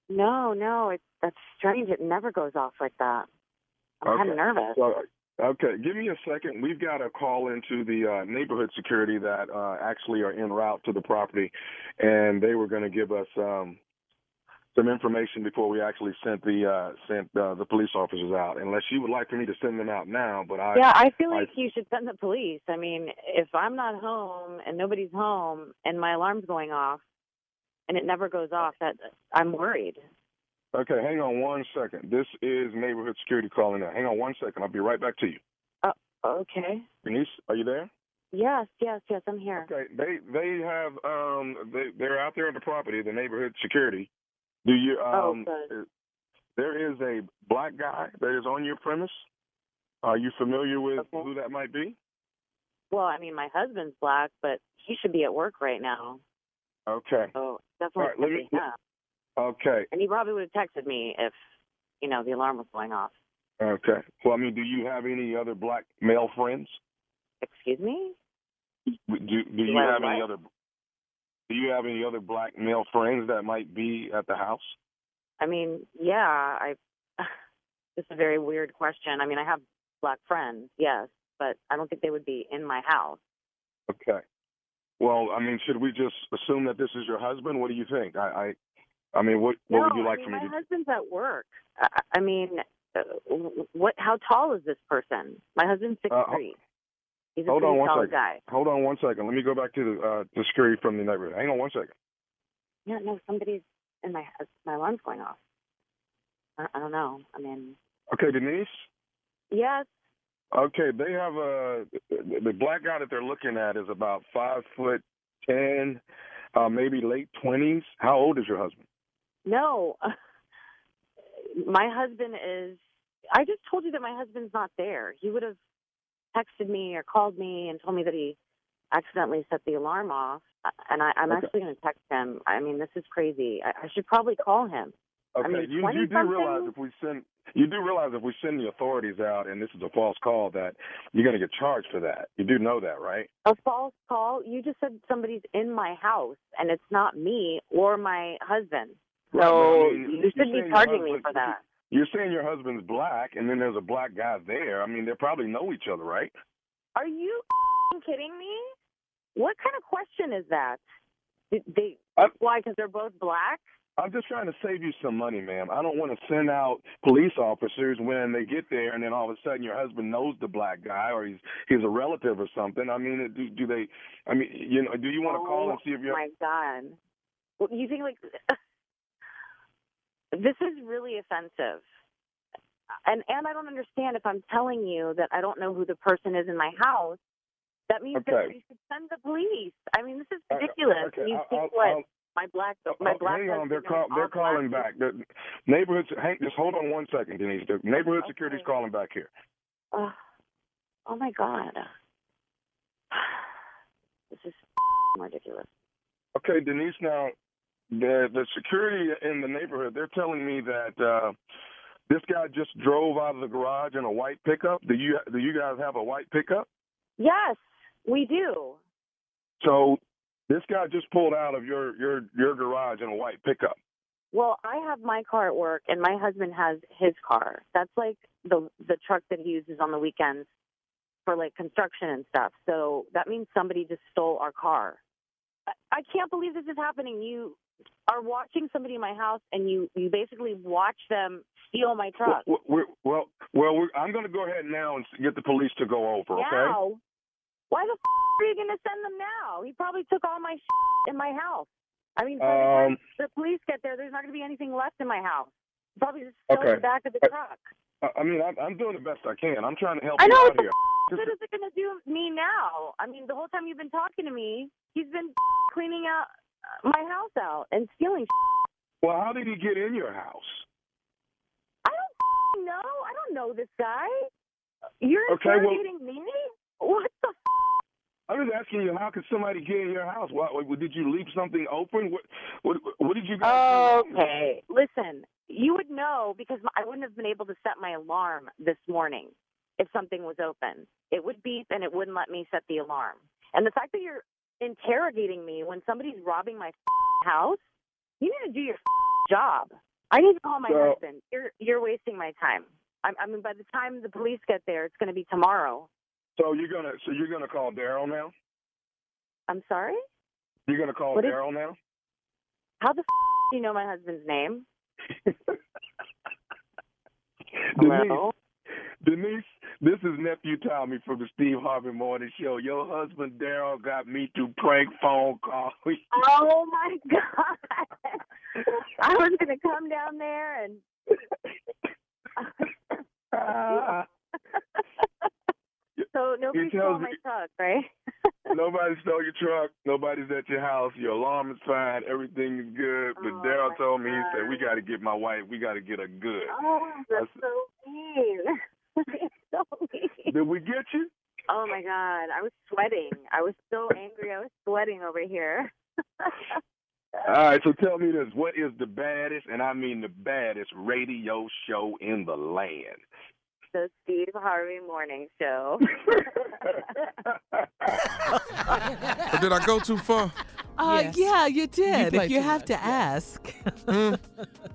No, no, it's that's strange. It never goes off like that. I'm kind of nervous. So, okay, give me a second. We've got a call into the uh, neighborhood security that uh, actually are en route to the property, and they were going to give us um, some information before we actually sent the uh, sent uh, the police officers out. Unless you would like for me to send them out now, but I yeah, I feel like you should send the police. I mean, if I'm not home and nobody's home and my alarm's going off and it never goes off, that I'm worried. Okay, hang on one second. This is neighborhood security calling now. Hang on one second. I'll be right back to you. Oh, okay. Denise, are you there? Yes, yes, yes, I'm here. Okay, they they have um they they're out there on the property, the neighborhood security. Do you Oh, um good. there is a black guy that is on your premise? Are you familiar with Okay. who that might be? Well, I mean, my husband's black, but he should be at work right now. Okay. So definitely All right, me- yeah. Okay. And he probably would have texted me if, you know, the alarm was going off. Okay. Well, I mean, do you have any other black male friends? Excuse me? Do Do you I have any other? Do you have any other black male friends that might be at the house? I mean, yeah, I. It's a very weird question. I mean, I have black friends, yes, but I don't think they would be in my house. Okay. Well, I mean, should we just assume that this is your husband? What do you think? I, I, I mean, what what no, would you like I for mean, me my to? husband's at work. I, I mean, uh, what? How tall is this person? My husband's six Uh, three. He's a Hold on one second. guy. Hold on one second. Let me go back to the uh, the security from the neighborhood. Hang on one second. Yeah, no, somebody's in my my alarm's going off. I, I don't know. I mean, Okay, Denise. yes, Okay, they have a the black guy that they're looking at is about five foot ten, uh, maybe late twenties. How old is your husband? no. my husband is. I just told you that my husband's not there. He would have texted me or called me and told me that he accidentally set the alarm off. Uh, And I, I'm Okay. actually going to text him. I mean, this is crazy. I, I should probably call him. Okay, I mean, you, you do something? realize if we send you do realize if we send the authorities out and this is a false call that you're going to get charged for that. You do know that, right? A false call? You just said somebody's in my house, and it's not me or my husband. So I mean, you should be charging me for that. You're saying your husband's black, and then there's a black guy there. I mean, they probably know each other, right? Are you kidding me? What kind of question is that? Did they why? Because they're both black. I'm just trying to save you some money, ma'am. I don't want to send out police officers when they get there, and then all of a sudden your husband knows the black guy, or he's he's a relative or something. I mean, do, do they? I mean, you know, do you want to call oh and see if Oh you're? my god! Well, you think like this is really offensive, and and I don't understand if I'm telling you that I don't know who the person is in my house. That means that Okay. we should send the police. I mean, this is Uh, ridiculous. okay, you think what? I'll- my black, my black. hang on, they're call, they're calling black back. The neighborhood, hang, just hold on one second, Denise. The neighborhood security's calling back here. Oh, oh my god. This is ridiculous. Okay, Denise. Now, the the security in the neighborhood, they're telling me that uh this guy just drove out of the garage in a white pickup. Do you do you guys have a white pickup? Yes, we do. So this guy just pulled out of your your your garage in a white pickup. Well, I have my car at work, and my husband has his car. That's like the the truck that he uses on the weekends for like construction and stuff. So that means somebody just stole our car. I, can't believe this is happening. You are watching somebody in my house, and you you basically watch them steal my truck. Well, we're, well, well we're, I'm going to go ahead now and get the police to go over. Okay. Now? Why the f- are you going to send them now? He probably took all my sh- in my house. I mean, the Um, the police get there, there's not going to be anything left in my house. Probably just Okay. the back of the truck. I, I mean, I'm, I'm doing the best I can. I'm trying to help I you know out what the here. Good is it going to do me now? I mean, the whole time you've been talking to me, he's been cleaning out uh, my house out and stealing. Well, how did he get in your house? I don't know. I don't know this guy. You're Okay, well- interrogating me? What the? I'm just asking you, how could somebody get in your house? What, what did you leave something open? What what, what did you guys do? Okay. Listen, you would know because I wouldn't have been able to set my alarm this morning if something was open. It would beep and it wouldn't let me set the alarm. And the fact that you're interrogating me when somebody's robbing my house, you need to do your job. I need to call my So- husband. You're you're wasting my time. I, I mean, by the time the police get there, it's going to be tomorrow. So you're gonna so you're gonna call Daryl now? I'm sorry. You're gonna call Daryl now? How the f- do you know my husband's name? Denise, Denise, this is nephew Tommy from the Steve Harvey Morning Show. Your husband Daryl got me to prank phone call. Oh my god! I was gonna come down there and. so nobody stole my truck, right? Nobody stole your truck. Nobody's at your house. Your alarm is fine. Everything is good. But Oh, Daryl told me, he said, we got to get my wife. We got to get her good. Oh, that's so mean. Did we get you? Oh my god! I was sweating. I was so angry. I was sweating over here. All right, so tell me this. What is the baddest, and I mean the baddest, radio show in the land? the Steve Harvey Morning Show. Did I go too far? Uh, Yes. Yeah, you did. played if you have much, to ask.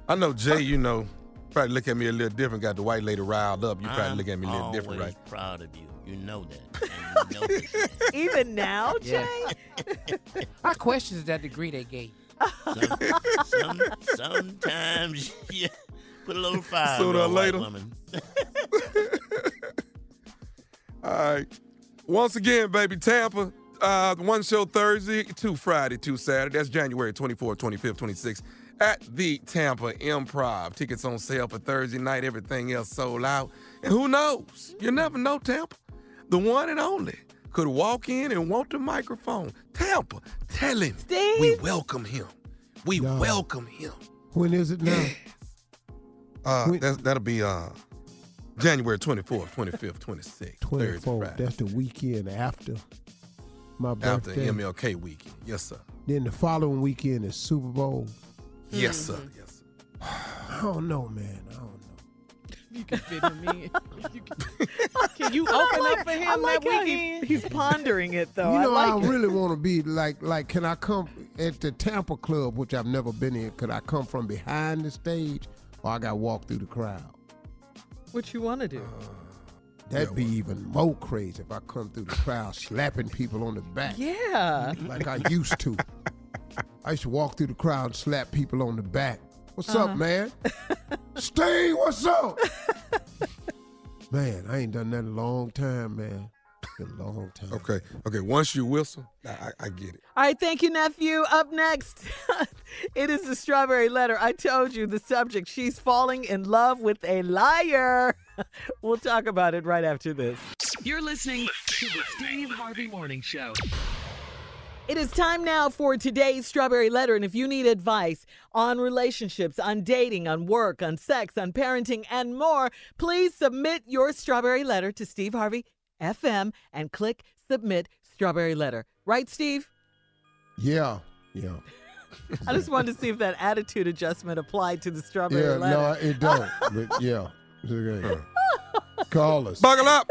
I know Jay, you know, probably look at me a little different. Got the white lady riled up. You probably I'm look at me a little different, right? proud of you. You know that. You know this. Even now, Jay? I question is that degree they gave. Some, sometimes you put a little fire Sooner on or a white later. woman. All right. Once again, baby, Tampa. Uh, one show Thursday, two Friday, two Saturday. That's January 24th, 25th, 26th at the Tampa Improv. Tickets on sale for Thursday night. Everything else sold out. And who knows? You never know, Tampa. The one and only could walk in and want the microphone. Tampa, tell him Steve? we welcome him. We No. welcome him. When is it now? Uh, When- that's, that'll be uh, January 24th, 25th, 26th. Thursday, 24. That's the weekend after my birthday. After birthday. MLK weekend. Yes, sir. Then the following weekend is Super Bowl. Yes, sir. Mm-hmm. Yes, sir. I don't know, man. I don't know. You can fit him in. You can, can you open up for him I like that how he- weekend? he's pondering it, though. you know, I I, like it. really want to be like, like, can I come at the Tampa Club, which I've never been in? Could I come from behind the stage, or I got to walk through the crowd? What you want to do? Uh, that'd be even more crazy if I come through the crowd slapping people on the back. Yeah. like I used to. I used to walk through the crowd and slap people on the back. What's Uh-huh. up, man? Steve, what's up? man, I ain't done that in a long time, man. A long time. Okay. Okay. Once you whistle, I, I, I get it. All right, thank you, nephew. Up next, it is the strawberry letter. I told you the subject. She's falling in love with a liar. we'll talk about it right after this. You're listening to the Steve Harvey Morning Show. It is time now for today's strawberry letter. And if you need advice on relationships, on dating, on work, on sex, on parenting, and more, please submit your strawberry letter to Steve Harvey FM and click submit strawberry letter. Right, Steve? Yeah, yeah. I just wanted to see if that attitude adjustment applied to the strawberry Yeah, letter. no, it don't. but yeah. It's okay. Call us. Buckle up.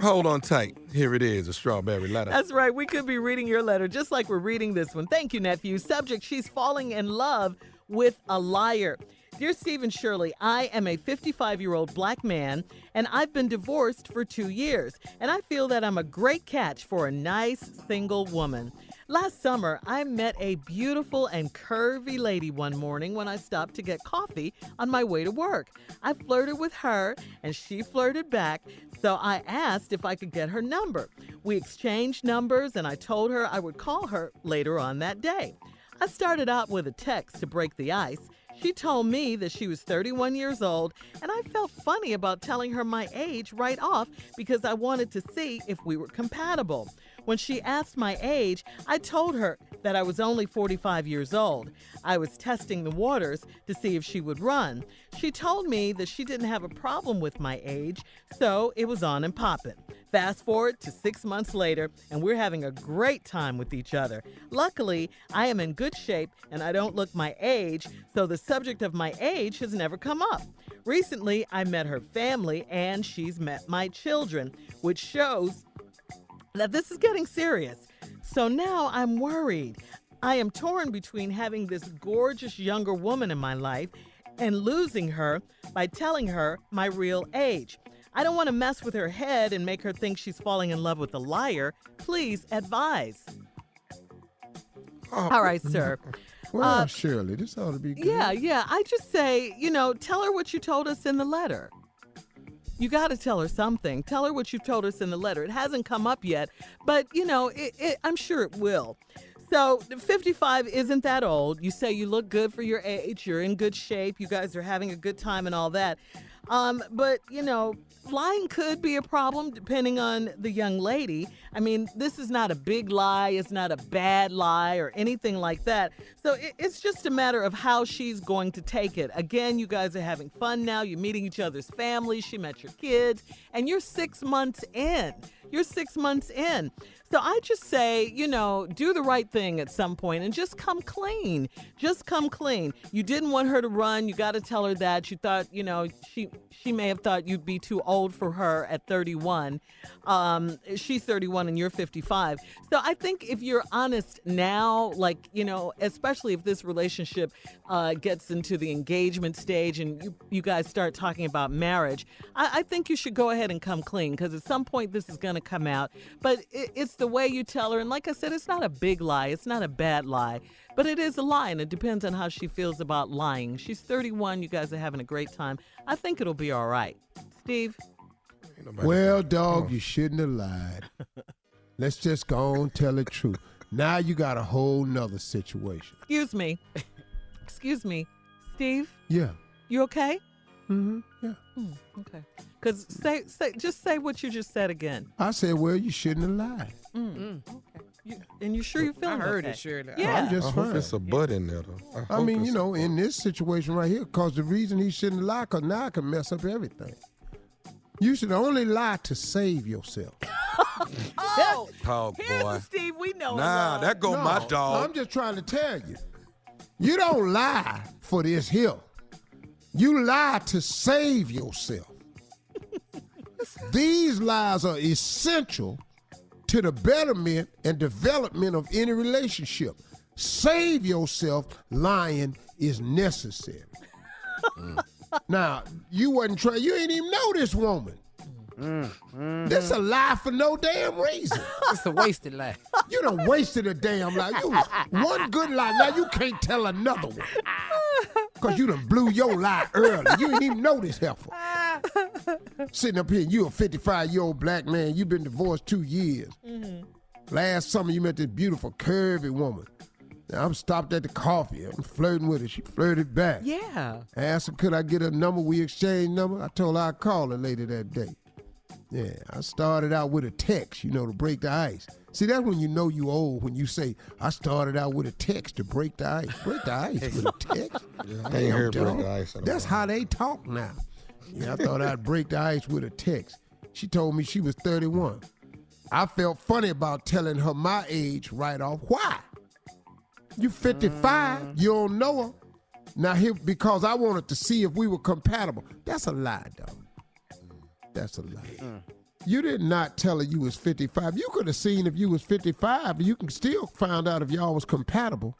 Hold on tight. Here it is, a strawberry letter. That's right. We could be reading your letter just like we're reading this one. Thank you, nephew. Subject She's falling in love with a liar. Dear Stephen Shirley, I am a 55 year old black man and I've been divorced for two years. And I feel that I'm a great catch for a nice single woman. Last summer, I met a beautiful and curvy lady one morning when I stopped to get coffee on my way to work. I flirted with her and she flirted back, so I asked if I could get her number. We exchanged numbers and I told her I would call her later on that day. I started out with a text to break the ice. She told me that she was 31 years old, and I felt funny about telling her my age right off because I wanted to see if we were compatible. When she asked my age, I told her that I was only 45 years old. I was testing the waters to see if she would run. She told me that she didn't have a problem with my age, so it was on and popping. Fast forward to six months later, and we're having a great time with each other. Luckily, I am in good shape and I don't look my age, so the subject of my age has never come up. Recently, I met her family and she's met my children, which shows that this is getting serious. So now I'm worried. I am torn between having this gorgeous younger woman in my life and losing her by telling her my real age. I don't want to mess with her head and make her think she's falling in love with a liar. Please advise. All right, sir. Well, Uh, Shirley, this ought to be good. Yeah, yeah. I just say, you know, tell her what you told us in the letter. You got to tell her something. Tell her what you've told us in the letter. It hasn't come up yet, but you know, it, it, I'm sure it will. So, 55 isn't that old. You say you look good for your age. You're in good shape. You guys are having a good time and all that. Um, but you know, lying could be a problem depending on the young lady. I mean, this is not a big lie. It's not a bad lie or anything like that. So it, it's just a matter of how she's going to take it. Again, you guys are having fun now. You're meeting each other's families. She met your kids, and you're six months in. You're six months in. So I just say, you know, do the right thing at some point and just come clean. Just come clean. You didn't want her to run. You got to tell her that. You thought, you know, she she may have thought you'd be too old for her at 31. Um, she's 31 and you're 55. So I think if you're honest now, like, you know, especially if this relationship uh, gets into the engagement stage and you, you guys start talking about marriage, I, I think you should go ahead and come clean because at some point this is going to come out. But it, it's the way you tell her. And like I said, it's not a big lie, it's not a bad lie. But it is a lie, and it depends on how she feels about lying. She's 31. You guys are having a great time. I think it'll be all right. Steve? Well, dog, you shouldn't have lied. Let's just go on tell the truth. Now you got a whole nother situation. Excuse me. Excuse me. Steve? Yeah. You okay? Mm-hmm. Yeah. Hmm, okay. Because say, say, just say what you just said again. I said, well, you shouldn't have lied. Mm. Okay. You, and you sure you're feeling heard okay? it, Shirley. Yeah. I'm just I hope fine. it's a butt in there, though. I, I mean, you know, in this situation right here, because the reason he shouldn't lie, because now I can mess up everything. You should only lie to save yourself. Oh, Dog, here's boy. the Steve we know. Nah, love. that go my dog. I'm just trying to tell you. You don't lie for this here. You lie to save yourself. These lies are essential to the betterment and development of any relationship. Save yourself, lying is necessary. Mm. Now, you wasn't trying, you ain't even know this woman. Mm-hmm. This a lie for no damn reason. It's a wasted lie. You done wasted a damn lie. You one good lie. Now you can't tell another one. Cause you done blew your lie early. You didn't even know this heifer. Sitting up here, you a 55 year old black man. You've been divorced two years. Mm-hmm. Last summer you met this beautiful curvy woman. Now I'm stopped at the coffee. I'm flirting with her. She flirted back. Yeah. I asked her, could I get her number? We exchanged number. I told her I'd call her later that day. Yeah, I started out with a text, you know, to break the ice. See, that's when you know you old, when you say, I started out with a text to break the ice. Break the ice with a text? Yeah, Damn, ain't heard break the ice. That's how they talk now. Yeah, I thought I'd break the ice with a text. She told me she was 31. I felt funny about telling her my age right off. Why? You 55, mm. you don't know her. Now here because I wanted to see if we were compatible. That's a lie, dog. That's a lie. Mm. You did not tell her you was 55. You could have seen if you was 55, you can still find out if y'all was compatible.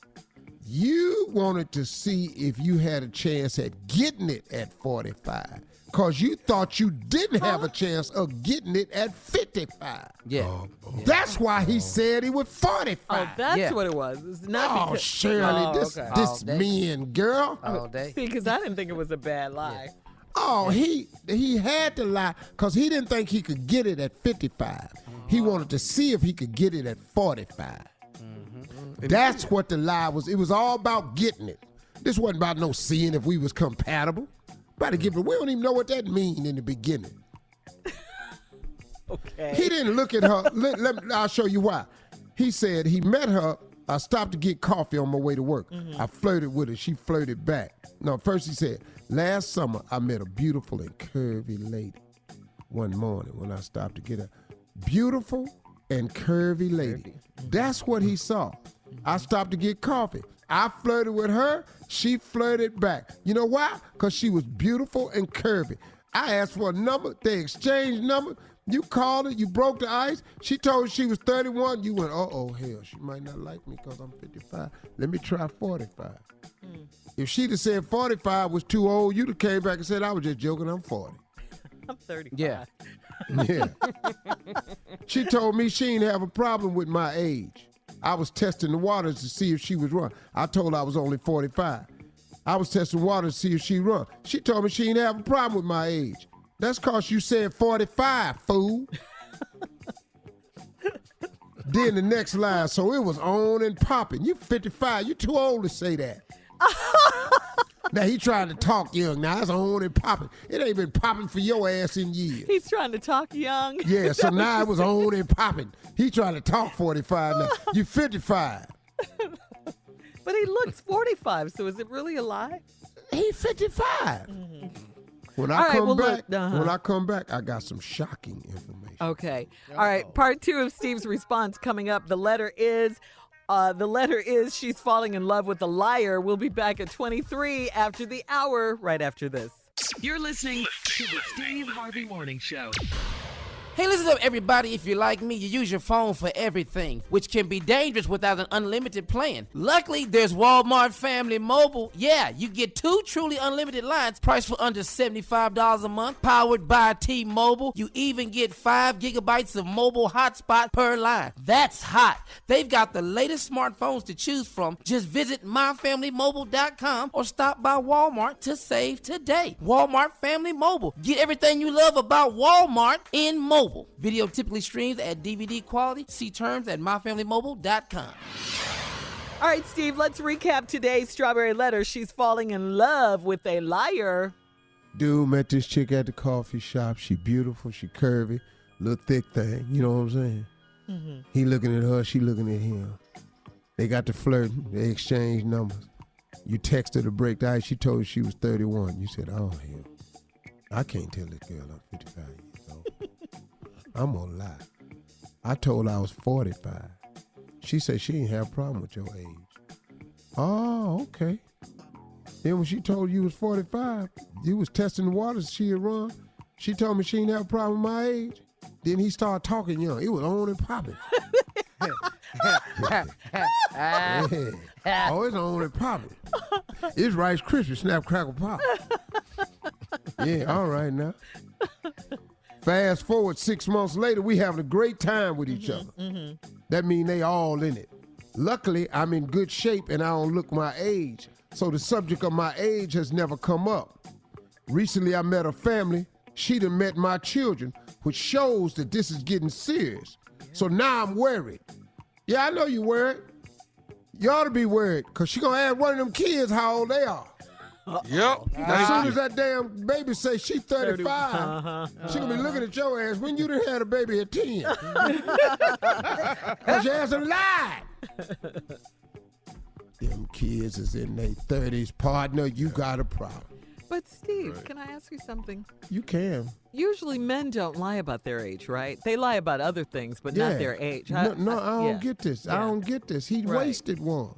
You wanted to see if you had a chance at getting it at 45. Cause you thought you didn't have a chance of getting it at 55. Yeah. Oh, that's why he oh. said he was 45. Oh, that's Yeah. what it was. It's not Oh, because, Shirley, Oh, this okay. this All mean girl. All day. See, because I didn't think it was a bad lie. Oh, he he had to lie because he didn't think he could get it at 55. He uh-huh. wanted to see if he could get it at 45. Mm-hmm. That's what the lie was. It was all about getting it. This wasn't about no seeing if we was compatible. About to give it. We don't even know what that mean in the beginning. Okay. He didn't look at her. let, let- I'll show you why. He said he met her. I stopped to get coffee on my way to work. Mm-hmm. I flirted with her. She flirted back. No, first he said, last summer I met a beautiful and curvy lady. One morning when I stopped to get her, beautiful and curvy lady. Mm-hmm. That's what he saw. I mm-hmm. stopped to get coffee. I flirted with her. She flirted back. You know why? Because she was beautiful and curvy. I asked for a number. They exchanged number. You called her. You broke the ice. She told you she was 31. You went, uh oh, hell, she might not like me because I'm 55. Let me try 45. If she'd have said 45 was too old, you'd have came back and said, I was just joking, I'm 40. I'm 35. Yeah. Yeah. she told me she didn't have a problem with my age. I was testing the waters to see if she was run. I told her I was only 45. I was testing water to see if she run. She told me she didn't have a problem with my age. That's cause you said 45, fool. then the next line, so it was on and popping. You 55, you too old to say that. now he trying to talk young. Now it's on and popping. It ain't been popping for your ass in years. He's trying to talk young. Yeah, so now it was on and popping. He trying to talk 45 now. You 55. But he looks 45, so is it really a lie? He 55. Mm-hmm. When I All right, come well, look, back, uh-huh. when I come back, I got some shocking information. Okay. All right. Part two of Steve's response coming up. The letter is. Uh, the letter is she's falling in love with a liar. We'll be back at 23 after the hour, right after this. You're listening to the Steve Harvey Morning Show. Hey, listen up, everybody. If you're like me, you use your phone for everything, which can be dangerous without an unlimited plan. Luckily, there's Walmart Family Mobile. Yeah, you get two truly unlimited lines priced for under $75 a month, powered by T Mobile. You even get 5 gigabytes of mobile hotspot per line. That's hot. They've got the latest smartphones to choose from. Just visit myfamilymobile.com or stop by Walmart to save today. Walmart Family Mobile. Get everything you love about Walmart in mobile. Video typically streams at DVD quality. See terms at myfamilymobile.com. All right, Steve, let's recap today's Strawberry Letter. She's falling in love with a liar. Dude met this chick at the coffee shop. She beautiful, she curvy, little thick thing. You know what I'm saying? Mm-hmm. He looking at her, she looking at him. They got to flirting. They exchanged numbers. You texted her to break the ice. She told you she was 31. You said, "Oh hell, I can't tell this girl I'm 55 years old. I'm gonna lie. I told her I was 45. She said she ain't have a problem with your age. Oh, okay. Then when she told you was 45, you was testing the waters she had run. She told me she ain't have a problem with my age. Then he started talking young. It was on and popping. Yeah. Oh, it's on and popping. It's Rice Krispies, Snap Crackle Pop. Yeah, all right now. Fast forward six months later, we having a great time with each mm-hmm, other. Mm-hmm. That mean they all in it. Luckily, I'm in good shape and I don't look my age, so the subject of my age has never come up. Recently, I met a family. She done met my children, which shows that this is getting serious. So now I'm worried. Yeah, I know you worried. You ought to be worried, because she gonna ask one of them kids how old they are. Yep. As soon as that damn baby say she 35, Uh-huh. she gonna be looking at your ass when you done had a baby at 10. Cause your ass done lied. Them kids is in their 30s. Partner, you got a problem. But Steve, can I ask you something? You can. Usually men don't lie about their age, right? They lie about other things, but not their age. No, no, I don't yeah. get this. I don't get this. He Right. wasted one.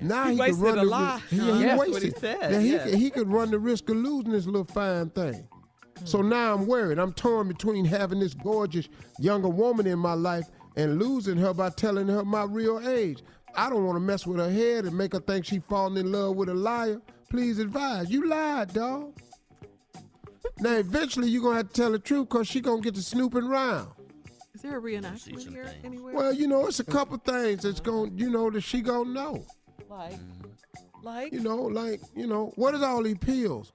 Now He he, wasted could run a the lie. risk. Yeah, he That's what he wasted. said, Now, he, yeah. could, he could run the risk of losing this little fine thing. So Hmm. now I'm worried. I'm torn between having this gorgeous younger woman in my life and losing her by telling her my real age. I don't want to mess with her head and make her think she falling in love with a liar. Please advise. You lied, dog. Now eventually you're gonna have to tell the truth because she gonna get to snooping around. Is there a reenactment here anywhere? Well, you know, it's a couple things that's going, you know, that she gonna know. Like, mm. like, You know, like, you know, what is all these pills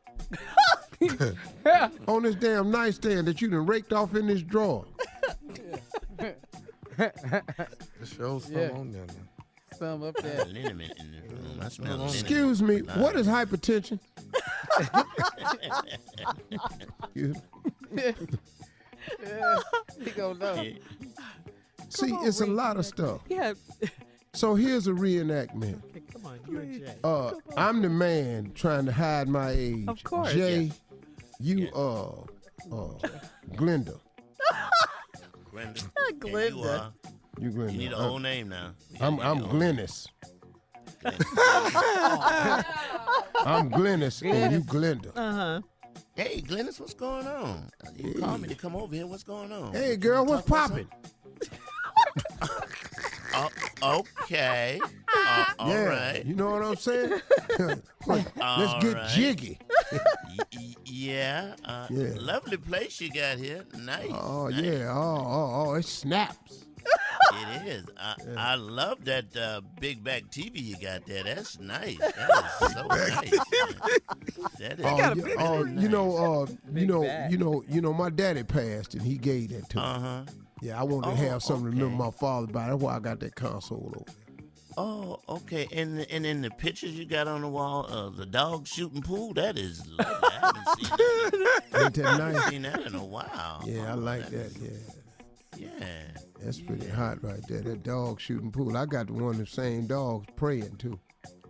on this damn nightstand that you done raked off in this drawer? Just show some Yeah. on there. now. Some up there. Liniment in the room. I smell. Excuse me, what is hypertension? Excuse me. yeah, he gonna know. See, it's a lot of stuff. yeah. So here's a reenactment. Okay, come on, you and Jay. Uh, I'm the man trying to hide my age. Of course. Jay, you uh, uh, Glenda. Glenda. Glenda. You are. You Glenda. You need a I'm- whole name now. I'm I'm your Glennis. I'm Glennis and you Glenda. Uh huh. Hey, Glennis, what's going on? You called me to come over here. What's going on? Hey girl, what's popping? Oh, okay. Uh, all yeah, right. you know what I'm saying? Let's get right. jiggy. Y- y- yeah, uh, Yeah. Lovely place you got here. Nice. Oh nice. yeah, oh oh oh, it snaps. It is. I, I love that uh, big back TV you got there. That's nice. That is so nice. That is. Oh, that you, is oh, nice. you know, uh, you know, bag. you know, you know, my daddy passed and he gave that to me. Uh huh. Yeah, I wanted to Oh, have something to remember my father by. That's why I got that console over there. Oh, okay. And and in the pictures you got on the wall, uh, the dog shooting pool. That is lovely. I haven't seen that. Ain't that I haven't seen that in a while. Yeah, I Oh, like that. Yeah. Yeah. That's pretty hot right there. That dog shooting pool. I got the one the same dogs praying too.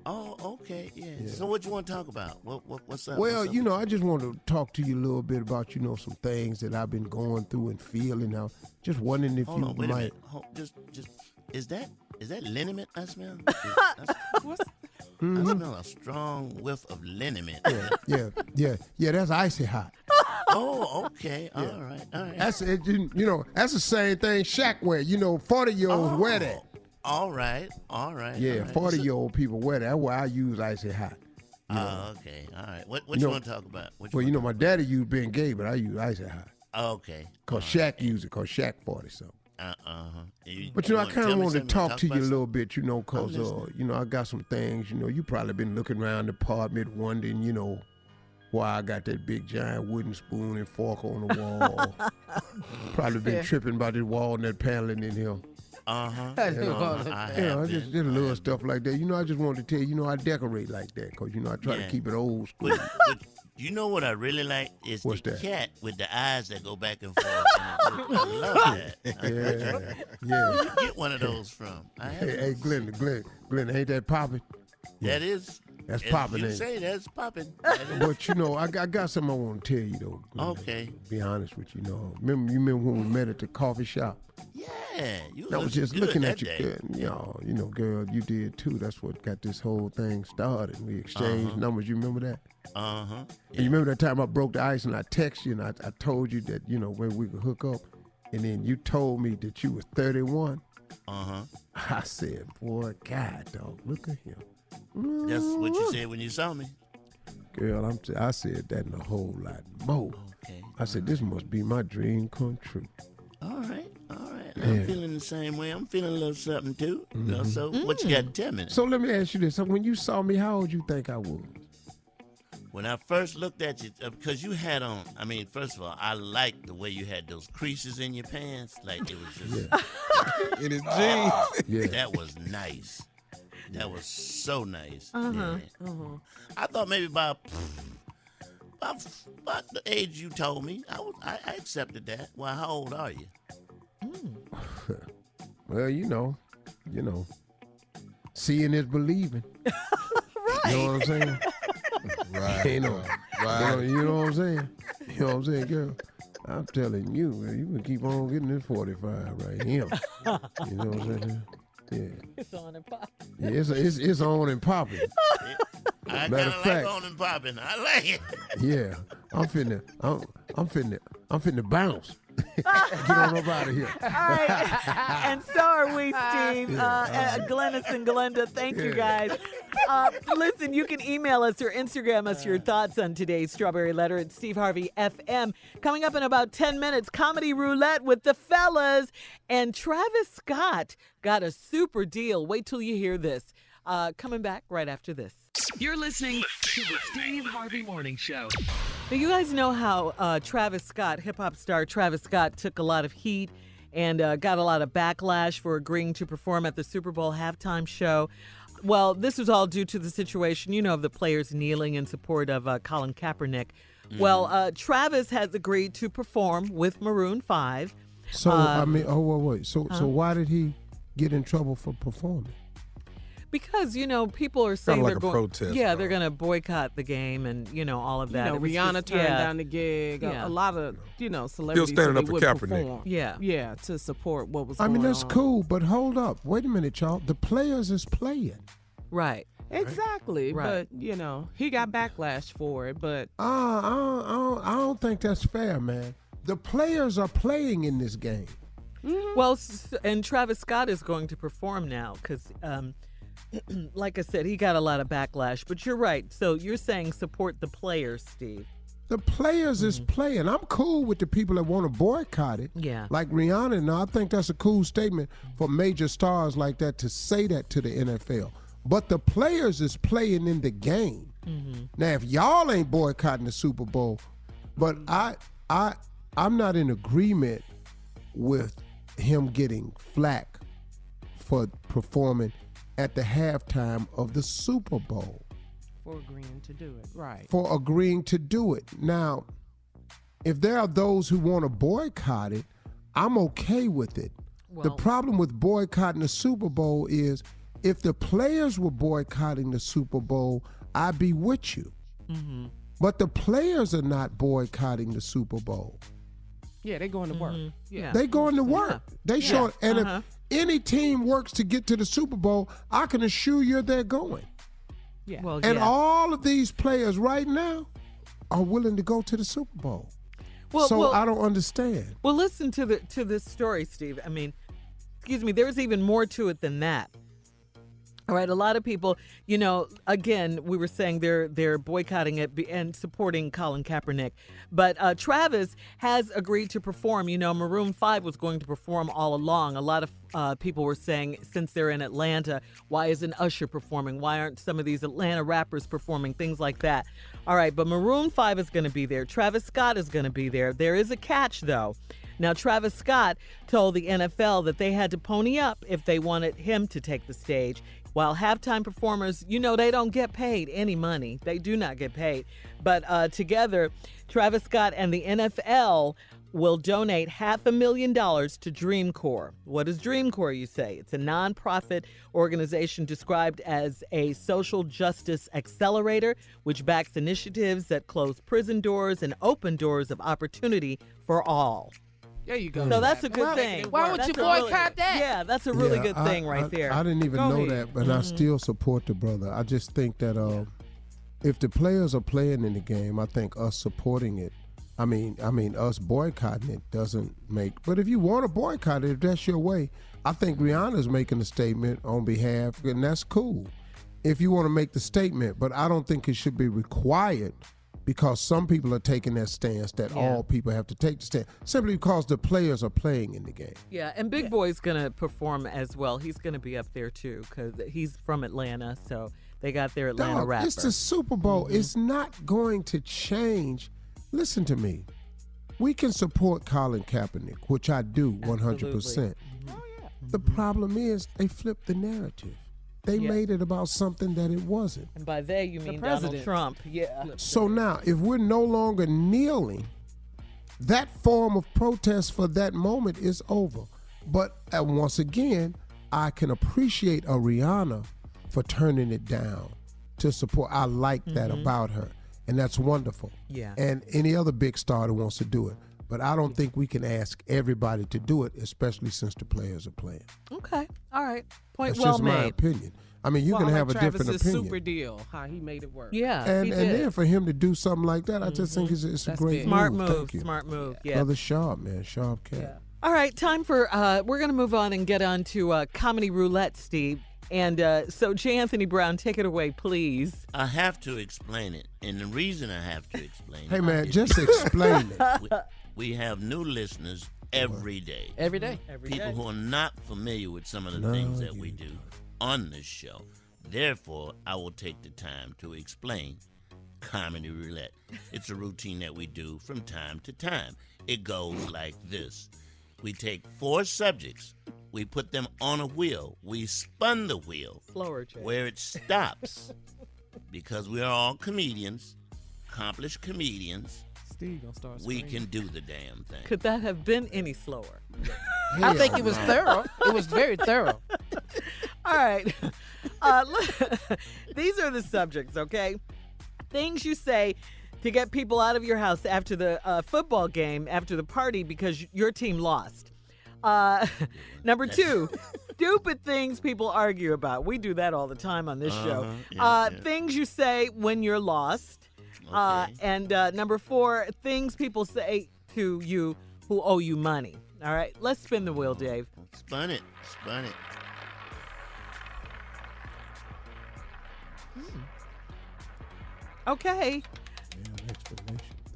Oh, okay. Yeah. Yeah. So what you want to talk about? What, what what's up? Well, What's up you with know, I just want to talk to you a little bit about you know some things that I've been going through and feeling. Now, just wondering if Hold you on, wait a might. minute. Hold, just, just, is that is that liniment I smell? Is- I, What's, I Mhm. smell a strong whiff of liniment. Yeah, yeah, yeah, yeah. That's icy hot. Oh, okay. All right. All right. That's it. You, you know, that's the same thing Shaq wear. You know, forty year olds wear that. All right. All right. Yeah, all right. forty So- year old people wear that. That's why I use icy hot. You know. Oh, okay. All right. What what You you, know- want to talk about? What well, you know, my daddy used Bengay, but I use icy hot. Oh, okay. Cause Shaq used it. Cause Shaq forty something. Uh uh huh. But you know, I kind of me wanted to something? talk to you a little bit, you know, cause uh, you know, I got some things. You know, you probably been looking around the apartment, wondering, you know, why I got that big giant wooden spoon and fork on the wall. probably been Yeah. tripping about this walnut paneling in here. Uh huh. You know, I you I just did a little stuff like that. You know, I just wanted to tell you, you know, I decorate like that because you know I try Yeah. to keep it old school. But, but you know what I really like is What's the that? cat with the eyes that go back and forth. I love that. Yeah, yeah. Where you get one of those from? I Hey, haven't- hey, Glenn, Glenn, Glenn, ain't that popping? That is. That's popping, You say that's popping. But you know, I, got- I got something I want to tell you though. Okay. Be honest with you, know. Remember, you remember when we met at the coffee shop? Yeah, you I was just looking at you, girl. You know, you know, girl, you did too. That's what got this whole thing started. We exchanged Uh-huh. numbers. You remember that? Uh huh. And you remember that time I broke the ice and I texted you and I, I told you that you know when we could hook up, and then you told me that you was 31. Uh huh. I said, boy, God, dog, look at him. That's what you said when you saw me. Girl, I'm t- I said that and a whole lot more. Okay. I said, this must be my dream come true. All right. All right. Yeah. I'm feeling the same way. I'm feeling a little something too. You know, So what you got to tell me? So let me ask you this. So when you saw me, how old you think I was? When I first looked at you, uh, because you had on, I mean, first of all, I liked the way you had those creases in your pants. Like it was just in his jeans. Yeah. That was nice. That was so nice. Uh-huh. Yeah. I thought maybe about, about about the age you told me. I was I, I accepted that. Well, how old are you? Well, you know, you know, seeing is believing. Right. You know what I'm saying? Right. You know, Right. You know, you know what I'm saying? You know what I'm saying, girl? I'm telling you, man, you can keep on getting this 45 right here. You know what I'm saying? Yeah. It's on and pop. Yeah, it's, it's, it's on and popping. I Matter kind of of like on and popping. I like it. Yeah, I'm finna, I'm, I'm finna, I'm finna bounce. Get on up out of here. All right. and so are we, Steve. Uh, uh, Glennis and Glenda, thank you guys. Uh, listen, you can email us or Instagram us your thoughts on today's Strawberry Letter at Steve Harvey FM. Coming up in about 10 minutes, Comedy Roulette with the fellas. And Travis Scott got a super deal. Wait till you hear this. Uh, coming back right after this. You're listening to the Steve Harvey Morning Show. Now, you guys know how uh, Travis Scott, hip hop star Travis Scott, took a lot of heat and uh, got a lot of backlash for agreeing to perform at the Super Bowl halftime show. Well, this was all due to the situation, you know, of the players kneeling in support of uh, Colin Kaepernick. Well, uh, Travis has agreed to perform with Maroon 5. So, Uh, I mean, oh, wait, wait. So, huh? so why did he get in trouble for performing? Because, you know, people are saying like they're going protest, Yeah, they're going to boycott the game and, you know, all of You that. know, Rihanna just- turned yeah. down the gig. A- Yeah. A, lot of you know celebrities still standing up for Kaepernick. perform. Yeah. yeah, to support what was. I mean, that's on. cool, but hold up. Wait a minute, y'all. The players is playing. Right. Exactly, Right. but you know he got backlash for it. But Uh, I, don't, I, don't, I don't think that's fair, man. The players are playing in this game. Well, and Travis Scott is going to perform now because, um, like I said, he got a lot of backlash. But you're right. So you're saying support the players, Steve. The players is mm. playing. I'm cool with the people that want to boycott it. Yeah. Like Rihanna. Now, I think that's a cool statement for major stars like that to say that to the NFL. But the players is playing in the game. Mm-hmm. Now, if y'all ain't boycotting the Super Bowl, but I, I, I'm not in agreement with him getting flack for performing at the halftime of the Super Bowl for agreeing to do it, right? for agreeing to do it. Now, if there are those who want to boycott it, I'm okay with it. the problem with boycotting the Super Bowl is if the players were boycotting the Super Bowl, I'd be with you. Mm-hmm. But the players are not boycotting the Super Bowl. Yeah, they're going to work. Yeah, They're going to work. They Yeah. show and Uh-huh. If any team works to get to the Super Bowl, I can assure you they're going. yeah. Well, And yeah. all of these players right now are willing to go to the Super Bowl. Well, so well- I don't understand. Well, listen to the to this story, Steve. I mean, excuse me. There's even more to it than that. All right, a lot of people, you know, again, we were saying they're they're boycotting it and supporting Colin Kaepernick, but uh, Travis has agreed to perform. You know, Maroon Five was going to perform all along. A lot of uh, people were saying since they're in Atlanta, why isn't Usher performing? Why aren't some of these Atlanta rappers performing? Things like that. All right, but Maroon Five is going to be there. Travis Scott is going to be there. There is a catch though. Now, Travis Scott told the NFL that they had to pony up if they wanted him to take the stage. While halftime performers, you know, they don't get paid any money. They do not get paid. But uh, together, Travis Scott and the NFL will donate half a million dollars to Dream Corps. What is Dream Corps, you say? It's a nonprofit organization described as a social justice accelerator, which backs initiatives that close prison doors and open doors of opportunity for all. There you go. So that's a good Why- thing. Why would you a really boycott that? Yeah, that's a really Yeah, good I- thing right I- there. I didn't even Go know ahead. that, but I Mhm. still support the brother. I just think that uh, if the players are playing in the game, I think us supporting it. I mean, I mean, us boycotting it doesn't make. But if you want to boycott it, if that's your way, I think Rihanna's making a statement on behalf, and that's cool. If you want to make the statement, but I don't think it should be required because some people are taking that stance that Yeah. all people have to take the stand simply because the players are playing in the game. Yeah, and Big Boi's gonna perform as well. He's gonna be up there too because he's from Atlanta, so they got their Atlanta Dog, rapper. It's the Super Bowl. Mhm. It's not going to change. Listen to me. We can support Colin Kaepernick, which I do 100%. The problem is they flip the narrative. They Yeah. made it about something that it wasn't. and by they you mean Donald president. Trump. Yeah. So now, if we're no longer kneeling, that form of protest for that moment is over. But uh, once again, I can appreciate a Rihanna for turning it down to support. I like that Mhm. about her, and that's wonderful. Yeah. And any other big star that wants to do it. But I don't think we can ask everybody to do it, especially since the players are playing. Okay. All right. Point That's well just made. my opinion. I mean, you Well, can have like a different Travis's opinion. super deal, how he made it work. Yeah. and he and did. then for him to do something like that, I just think it's, it's a great big. Smart move. move. Thank you. Smart move. Yeah. Brother Sharp, man, sharp cat. All right, time for uh we're gonna move on and get on to uh comedy roulette, Steve. And uh so J. Anthony Brown, take it away, please. I have to explain it, and the reason I have to explain Hey it. Hey man, just explain it. We, we have new listeners every day. Every day. Every People day. who are not familiar with some of the No, things that we do on this show. Therefore, I will take the time to explain comedy roulette. It's a routine that we do from time to time. It goes like this. We take four subjects, we put them on a wheel, we spun the wheel Slower, Jay. where it stops because we are all comedians, accomplished comedians. Steve gonna start We screaming. can do the damn thing. Could that have been any slower? I think it was thorough. It was very thorough. All right. Uh, look, these are the subjects, okay? Things you say to get people out of your house after the uh, football game, after the party, because your team lost. Uh, number two, stupid things people argue about. We do that all the time on this show. Uh-huh, yeah, uh, yeah. Things you say when you're lost. Uh, and uh, number four, things people say to you who owe you money. All right, let's spin the wheel, Dave. Spun it, spun it. Okay.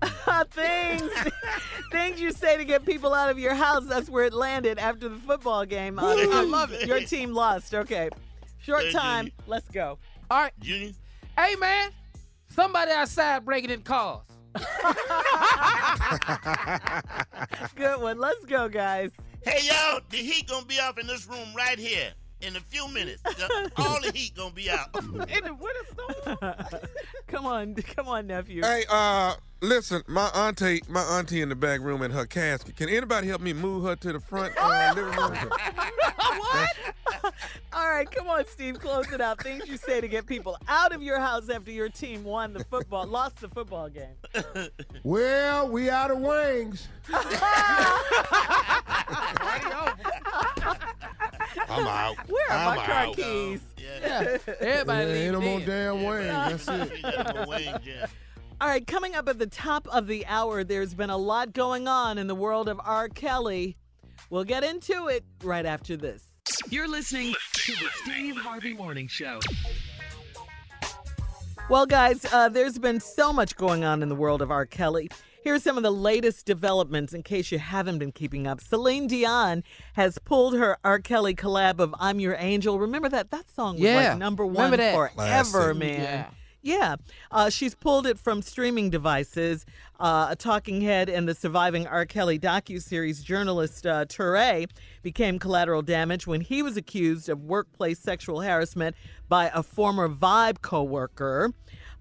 things things you say to get people out of your house. That's where it landed after the football game. Uh, I love it. Your team lost. Okay. Short time. Let's go. All right. Junior? Hey, man. Somebody outside breaking in cars. Good one. Let's go, guys. Hey y'all, the heat gonna be off in this room right here in a few minutes. The- all the heat gonna be out. in a winter storm? come on, come on, nephew. Hey, uh, listen, my auntie, my auntie in the back room in her casket. Can anybody help me move her to the front uh, living room? All right, come on, Steve. Close it out. Things you say to get people out of your house after your team won the football, lost the football game. Well, we out of wings. I'm out. Where are I'm my car out. keys? Yeah. Everybody Yeah, ain't no leave more damn wings. That's it. You got no wings, yeah. All right, coming up at the top of the hour, there's been a lot going on in the world of R. Kelly. We'll get into it right after this. You're listening to the Steve Harvey Morning Show. Well, guys, uh, there's been so much going on in the world of R. Kelly. Here's some of the latest developments in case you haven't been keeping up. Celine Dion has pulled her R. Kelly collab of I'm Your Angel. Remember that? That song was Yeah, like number one that. forever, man. Yeah. Yeah. Uh, she's pulled it from streaming devices. Uh, a talking head in the surviving R. Kelly docuseries, journalist uh, Touré became collateral damage when he was accused of workplace sexual harassment by a former Vibe coworker.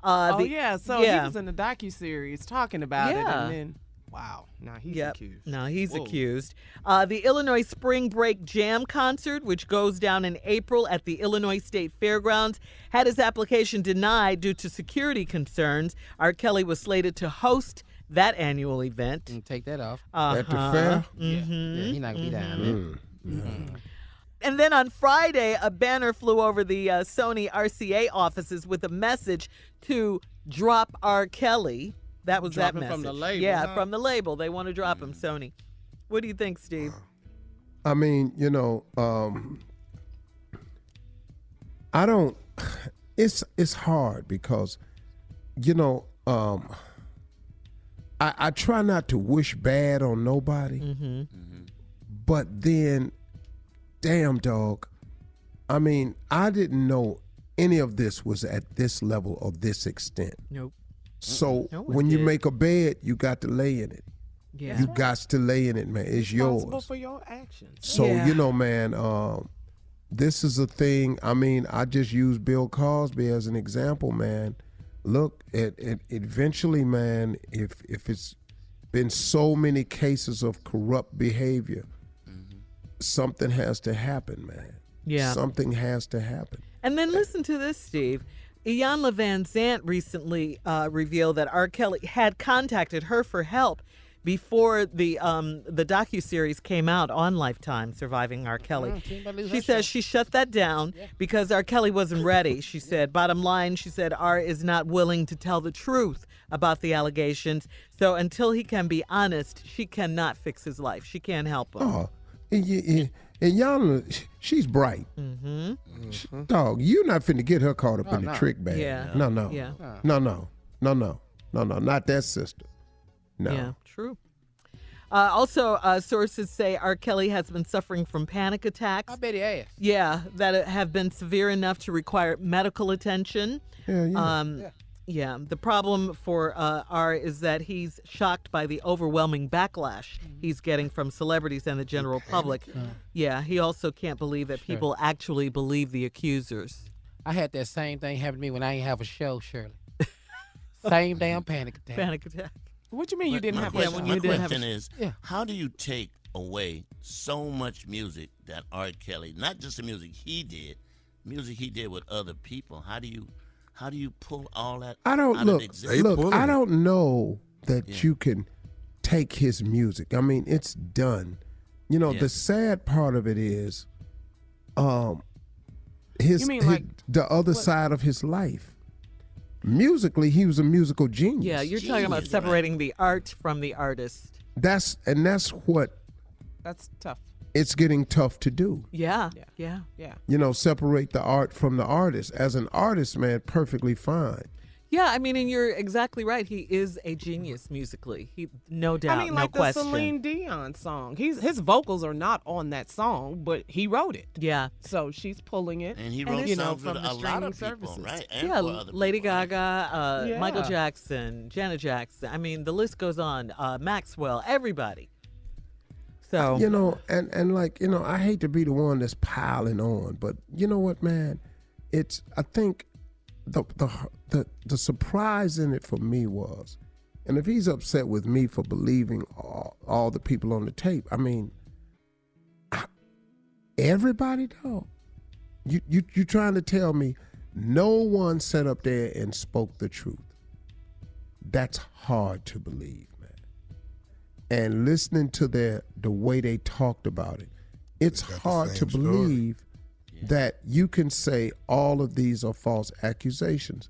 Uh, oh the- yeah, so yeah. he was in the docu series talking about it, and then wow, now he's Yep. accused. Now he's Whoa. accused. Uh, the Illinois Spring Break Jam concert, which goes down in April at the Illinois State Fairgrounds, had his application denied due to security concerns. R. Kelly was slated to host that annual event. And take that off. At the Uh-huh. fair? Mhm. Yeah, he not gonna be down there. Mm. And then on Friday, a banner flew over the uh, Sony RCA offices with a message to drop R. Kelly. That was Drop that him from message. the label, Yeah, huh? from the label. They want to drop him, Sony. What do you think, Steve? I mean, you know, um, I don't. It's it's hard because, you know, um, I, I try not to wish bad on nobody, Mm-hmm. but then, damn dog, I mean, I didn't know any of this was at this level or this extent. Nope. So No one when you make a bed, you got to lay in it. Yeah. You got to lay in it, man. It's Responsible yours. for your actions. So Yeah. you know, man, um, this is a thing. I mean, I just use Bill Cosby as an example, man. Look, it, it eventually, man, if if it's been so many cases of corrupt behavior, something has to happen, man. Yeah. something has to happen. And then listen to this, Steve. Iyanla Vanzant recently uh, revealed that R. Kelly had contacted her for help before the um, the docu series came out on Lifetime, Surviving R. Kelly. Mm, she about to lose She her says show. she shut that down because R. Kelly wasn't ready. She said, bottom line, she said R is not willing to tell the truth about the allegations. So until he can be honest, she cannot fix his life. She can't help him. Oh, and, y- y- and y'all, she's bright. Mm-hmm. Dog, you're not finna get her caught up Oh, in the no. trick bag. Yeah. No, no. Yeah. No, no. No, no. No, no. Not that sister. No. Yeah, true. Uh, also, uh, sources say R. Kelly has been suffering from panic attacks. I bet he has. Yeah, that have been severe enough to require medical attention. Yeah, yeah. Um, yeah. Yeah, the problem for uh, R is that he's shocked by the overwhelming backlash he's getting from celebrities and the general public. Yeah, he also can't believe that Sure. people actually believe the accusers. I had that same thing happen to me when I ain't have a show, Shirley. same damn panic attack. Panic attack. What you mean you didn't my have question, a show? my you didn't have question a- is, Yeah. how do you take away so much music that R. Kelly, not just the music he did, music he did with other people? How do you, how do you pull all that? I don't out look. Of existence? Look, I don't know that you can take his music. I mean, it's done. You know, Yeah. the sad part of it is, um, his, You mean his- like- the other side of his life. Musically, he was a musical genius. Yeah, you're talking about separating the art from the artist. That's and that's what That's tough. It's getting tough to do. Yeah, yeah. Yeah. You know, separate the art from the artist. As an artist, man, perfectly fine. Yeah, I mean, and you're exactly right. He is a genius musically. He, no doubt, I mean, no like question. the Celine Dion song. He's his vocals are not on that song, but he wrote it. Yeah. So she's pulling it. And he wrote it's, you know, songs from the a lot streaming of people, services. right? And yeah, Lady people, right? Gaga, uh, Michael Jackson, Janet Jackson. I mean, the list goes on. Uh, Maxwell, everybody. So you know, and and like you know, I hate to be the one that's piling on, but you know what, man? It's I think the the the the surprise in it for me was, and if he's upset with me for believing all, all the people on the tape, I mean, I- everybody though, you you you trying to tell me no one sat up there and spoke the truth? That's hard to believe and listening to their the way they talked about it, it's hard to same story. believe that you can say all of these are false accusations.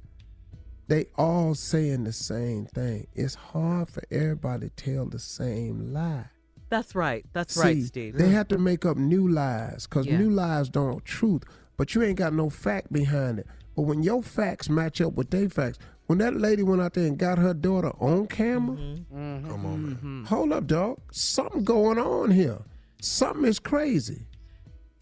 they all saying the same thing. It's hard for everybody to tell the same lie. That's right. That's See, right, Steve. They have to make up new lies because Yeah. new lies don't truth, but you ain't got no fact behind it. But when your facts match up with their facts, when that lady went out there and got her daughter on camera, Mm-hmm. Come on, man. Mm. hold up, dog. Something going on here. Something is crazy.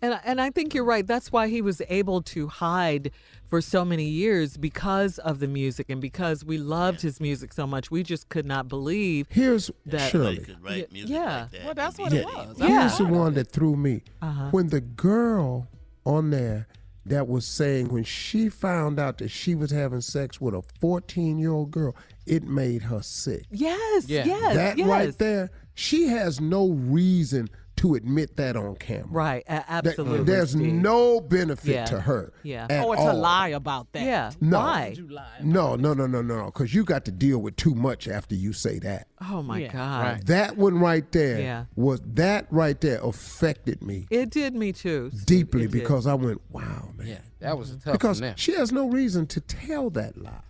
And and I think you're right. That's why he was able to hide for so many years because of the music and because we loved his music so much. We just could not believe Here's that. Shirley. Y- yeah. Well, that's what Yeah, it was. Here's the one that threw me. Uh-huh. When the girl on there that was saying when she found out that she was having sex with a 14 year old girl, it made her sick. Yes, Yeah. yes, that yes. right there, she has no reason to admit that on camera. Right, a- That- absolutely. Uh, there's Steve. no benefit Yeah. to her. Yeah. at Or to all. lie about that. Yeah. No. Why? No, no, no, no, no, because you got to deal with too much after you say that. Oh my Yeah. God. That one right there Yeah. was that right there affected me It did me too. Steve. deeply It did. because I went, wow, man. Yeah, that was a tough because one there. she has no reason to tell that lie.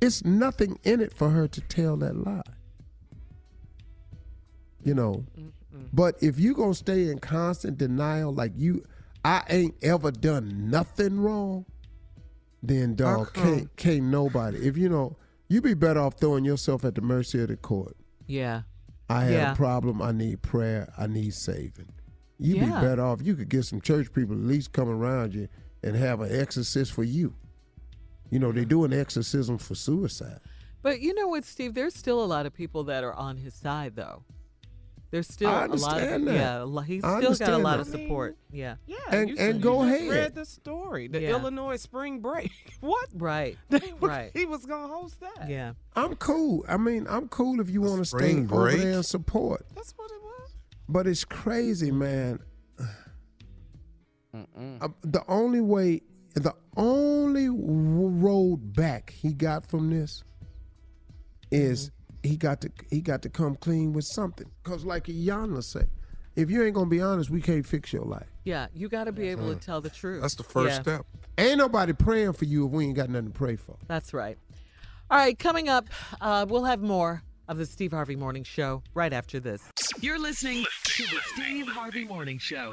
It's nothing in it for her to tell that lie. You know, but if you gonna stay in constant denial, like you, I ain't ever done nothing wrong, then dog Uh-huh. can't can't nobody. If you know, you be better off throwing yourself at the mercy of the court. Yeah. I had Yeah. a problem. I need prayer. I need saving. You Yeah. be better off. You could get some church people at least come around you and have an exorcist for you. You know, they do an exorcism for suicide. But you know what, Steve? There's still a lot of people that are on his side, though. There's still a lot of understand that. yeah. a He's I still got a lot that. of support. Yeah. Yeah, And- you and said- go just ahead. Read the story, the Yeah. Illinois spring break. what? Right. Were- Right. He was gonna host that. Yeah. I'm cool. I mean, I'm cool if you want to stay spring over break? there and support. That's what it was. But it's crazy, man. Uh, the only way, the only road back he got from this is he got to he got to come clean with something. Cause like Yana say, if you ain't gonna be honest, we can't fix your life. Yeah. You got to be able to tell the truth. That's the first Yeah. step. Ain't nobody praying for you if we ain't got nothing to pray for. That's right. All right. Coming up, uh, we'll have more of the Steve Harvey Morning Show right after this. You're listening to the Steve Harvey Morning Show.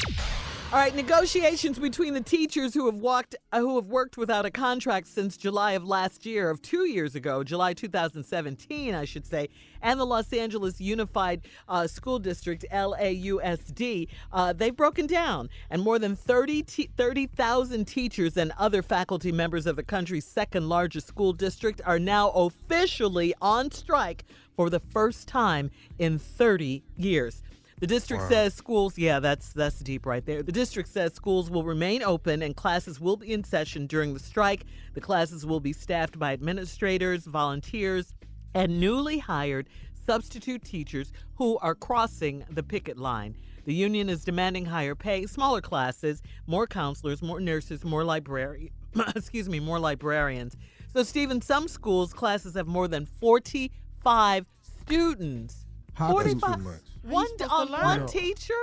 All right, negotiations between the teachers who have walked, uh, who have worked without a contract since July of last year, of two years ago, July 2017, I should say, and the Los Angeles Unified uh, School District (LAUSD), uh, they've broken down, and more than 30 te- 30,000 teachers and other faculty members of the country's second largest school district are now officially on strike for the first time in 30 years. The district Wow. says schools, yeah, that's that's deep right there. The district says schools will remain open and classes will be in session during the strike. The classes will be staffed by administrators, volunteers, and newly hired substitute teachers who are crossing the picket line. The union is demanding higher pay, smaller classes, more counselors, more nurses, more library, excuse me, more librarians. So, Stephen, some schools classes have more than 45 students. How can- 45 one on one No. teacher?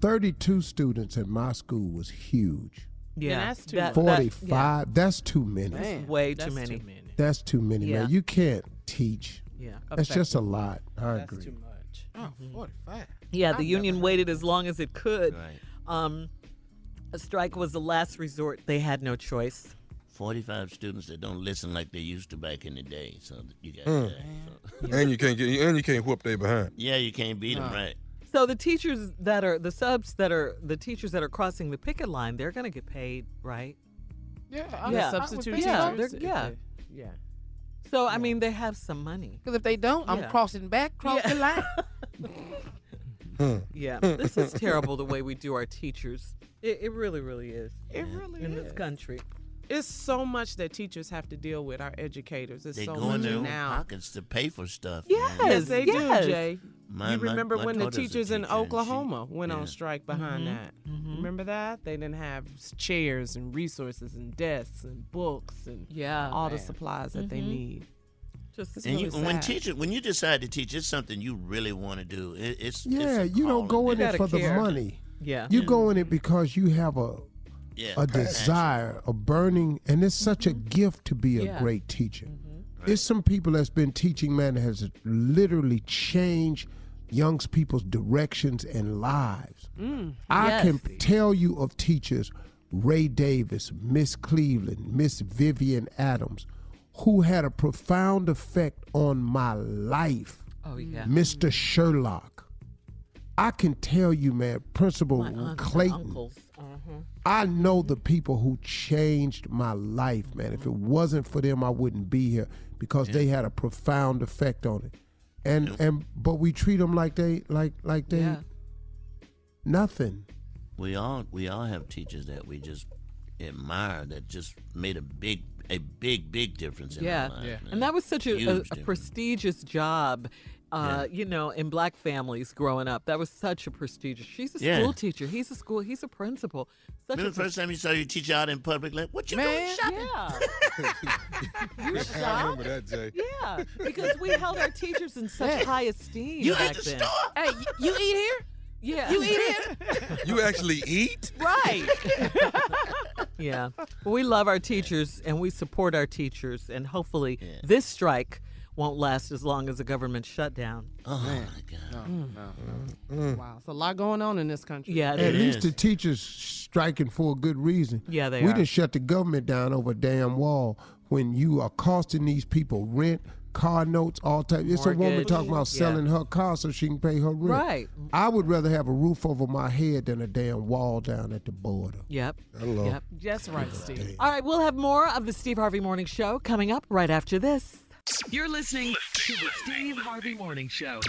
32 students in my school was huge. Yeah, that's too that- much. that- 45, that's too many. That's way that's too many. too many. That's too many, Yeah. man. You can't teach. Yeah. That's just a lot. I agree. That's agree. too much. Oh, 45. Yeah, the I've union never waited as long as it could. Right. Um, a strike was the last resort. They had no choice. 45 students that don't listen like they used to back in the day. So you got Mm. that. So. And you can't get and you can't whoop they behind. Yeah, you can't beat them, No. right? So the teachers that are the subs that are the teachers that are crossing the picket line, they're going to get paid, right? Yeah, The Yeah. substitute Yeah, teachers. they're- yeah. if they- yeah. So I mean, they have some money. Because if they don't, I'm Yeah. crossing back, cross Yeah. the line. Yeah, this is terrible the way we do our teachers. It, it really, really is. It really in is. this country. It's so much that teachers have to deal with. Our educators. It's They so go in much their own now. pockets to pay for stuff. Yes. Yes, they yes. do, Jay. My- you remember my when the daughter's a teachers in teacher, and she- Oklahoma went yeah. on strike behind Mhm. that? Mhm. Remember that? They didn't have chairs and resources and desks and books and Yeah, all the supplies that they Mhm. need. Just And really you, when teacher, when you decide to teach, it's something you really want to do. It, it's Yeah, it's you don't calling. go in it for care. the money. Yeah. You go in it because you have a Yeah, a passion. desire, a burning, and it's such a mm-hmm. gift to be a Yeah. great teacher. Mm-hmm. There's some people that's been teaching, man, that has literally changed young people's directions and lives. Mm. I Yes. can tell you of teachers, Ray Davis, Miss Cleveland, Miss Vivian Adams, who had a profound effect on my life. Oh, yeah. Mm-hmm. Mr. Sherlock. I can tell you, man, Principal My aunts and Clayton. uncles. Mhm. I know the people who changed my life, man. If it wasn't for them, I wouldn't be here because they had a profound effect on it. And and but we treat them like they like like they Yeah. nothing. We all we all have teachers that we just admire that just made a big a big big difference in Yeah. our lives. man. And that was such a, a, a prestigious job. Uh, you know, in black families growing up, that was such a prestigious. She's a Yeah. school teacher. He's a school. He's a principal. Such Remember a the first time you saw your teacher out in public? Like, what you doing shopping? Yeah. you I shop? remember that, Jay. Yeah, because we held our teachers in such Hey. high esteem You back at the then. store? Hey, y- you eat here? Yeah, You eat here? You actually eat? right. yeah, we love our teachers and we support our teachers, and hopefully this strike won't last as long as the government shutdown. Oh my God. Mm. Wow, it's a lot going on in this country. Yeah, At it least is. the teachers striking for a good reason. Yeah, they we are. didn't shut the government down over a damn wall when you are costing these people rent, car notes, all type. It's a woman talking about yeah. selling her car so she can pay her rent. Right. I would rather have a roof over my head than a damn wall down at the border. Yep. Hello. Yep. That's right, Steve. All right, we'll have more of the Steve Harvey Morning Show coming up right after this. You're listening to the Steve Harvey Morning Show.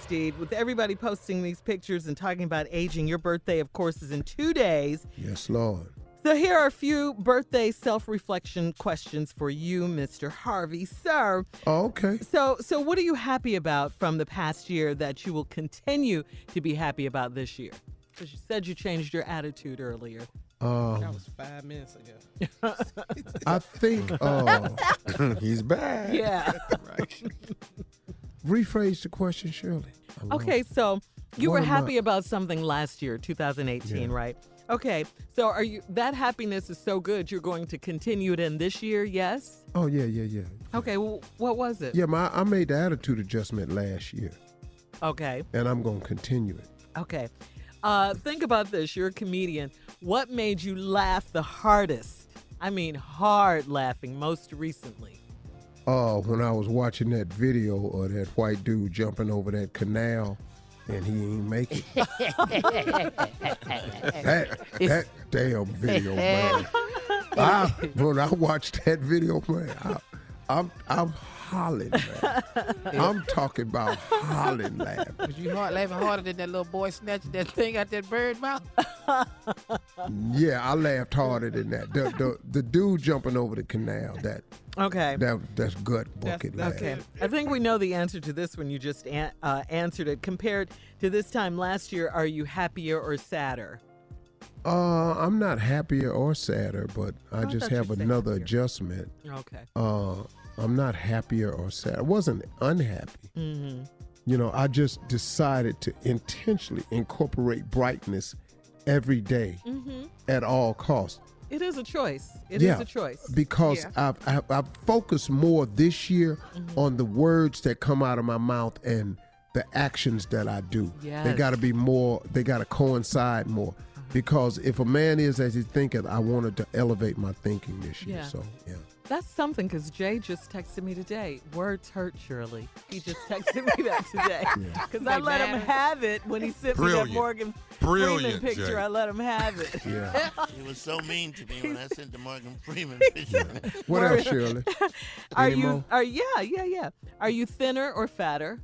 Steve, with everybody posting these pictures and talking about aging, your birthday, of course, is in two days. Yes, Lord. So here are a few birthday self-reflection questions for you, Mr. Harvey, sir. Oh, okay. So, so what are you happy about from the past year that you will continue to be happy about this year? Because you said you changed your attitude earlier. Um, That was five minutes ago. I think uh, he's back. Yeah. right. Rephrase the question, Shirley. Okay, so you What were am I- happy about something last year, 2018, Yeah. right? Okay, so are you that happiness is so good you're going to continue it in this year? Yes. Oh yeah, yeah, yeah. Okay, well, what was it? Yeah, my I made the attitude adjustment last year, Okay. and I'm gonna continue it. Okay. Uh, think about this. You're a comedian. What made you laugh the hardest? I mean, hard laughing most recently. Uh, when I was watching that video of that white dude jumping over that canal, and he ain't make it. that that damn video, man. I, when I watched that video, man, I, I'm I'm hollering, man. I'm talking about hollering laughing. Was you hard, laughing harder than that little boy snatching that thing out that bird mouth? Yeah, I laughed harder than that. The, the the dude jumping over the canal, that Okay. that that's gut bucket laugh. Okay. I think we know the answer to this when you just an- uh, answered it. Compared to this time last year, are you happier or sadder? Uh, I'm not happier or sadder, but I I just have another happier. adjustment. Okay. Uh, I'm not happier or sad. I wasn't unhappy. Mm-hmm. You know, I just decided to intentionally incorporate brightness every day Mm-hmm. at all costs. It is a choice. It is yeah, a choice. Because Yeah. I've, I've, I've focused more this year Mm-hmm. on the words that come out of my mouth and the actions that I do. They got to be more, they got to coincide more. Uh-huh. Because if a man is as he thinketh, I wanted to elevate my thinking this year. Yeah. So, yeah. That's something because Jay just texted me today. Words hurt, Shirley. He just texted me that today. Because I They let him have it when he sent me that Brilliant. Morgan Freeman picture. Jay. I let him have it. Yeah. He was so mean to me when I sent the Morgan Freeman picture. What else, Shirley? Are Any you? more? Are yeah, yeah, yeah. Are you thinner or fatter?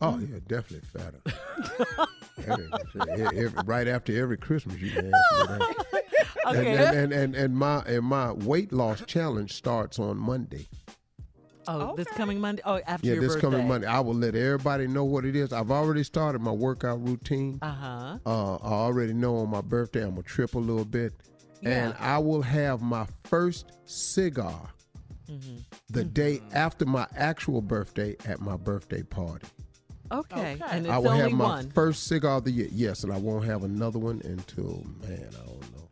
Oh yeah, definitely fatter. Every- every- every- right after every Christmas, you can ask me that. Okay. And, and, and, and, and my and my weight loss challenge starts on Monday. Oh, this coming Monday. Oh, after Yeah, your this birthday. coming Monday. I will let everybody know what it is. I've already started my workout routine. Uh huh. Uh, I already know on my birthday I'm gonna trip a little bit, and I will have my first cigar Mm-hmm. the day after my actual birthday at my birthday party. Okay. And it's I will only have my one. first cigar of the year. Yes, and I won't have another one until man, I don't know.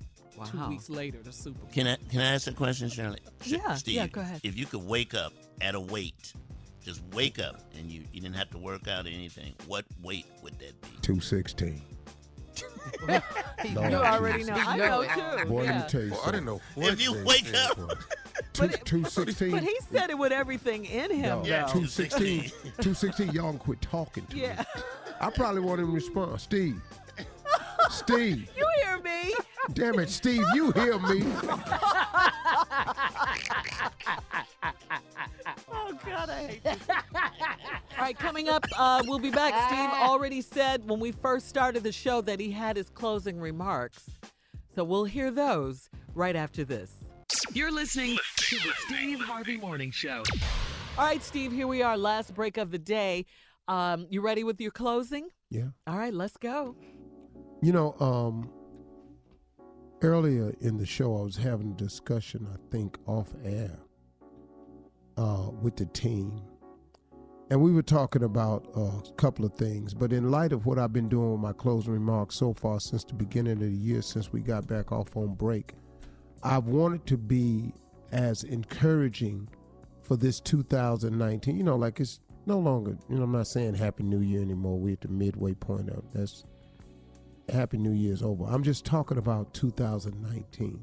Two weeks later, the Super Bowl. Can I can I ask a question, Shirley? Sh- Yeah, Steve, yeah, go ahead. If you could wake up at a weight, just wake up and you, you didn't have to work out or anything, what weight would that be? 216. You already know. I know too. Boy, yeah. let me tell you Boy, I didn't know If you wake said up- was. Two, 216. But he said it with everything in him, No, though. 216. 216, y'all can quit talking to Yeah. me. I probably want him to respond. Steve. Steve. You hear me? Damn it, Steve, you hear me. Oh God, I hate this. All right, coming up, uh, we'll be back. Steve already said when we first started the show that he had his closing remarks, so we'll hear those right after this. You're listening to the Steve Harvey Morning Show. All right, Steve, here we are, last break of the day. Um, you ready with your closing? Yeah. All right, let's go. You know, um, earlier in the show, I was having a discussion, I think, off air uh, with the team. And we were talking about a couple of things. But in light of what I've been doing with my closing remarks so far since the beginning of the year, since we got back off on break, I've wanted to be as encouraging for this 2019. You know, like it's no longer, you know, I'm not saying Happy New Year anymore. We're at the midway point of that's Happy New Year's over. I'm just talking about 2019.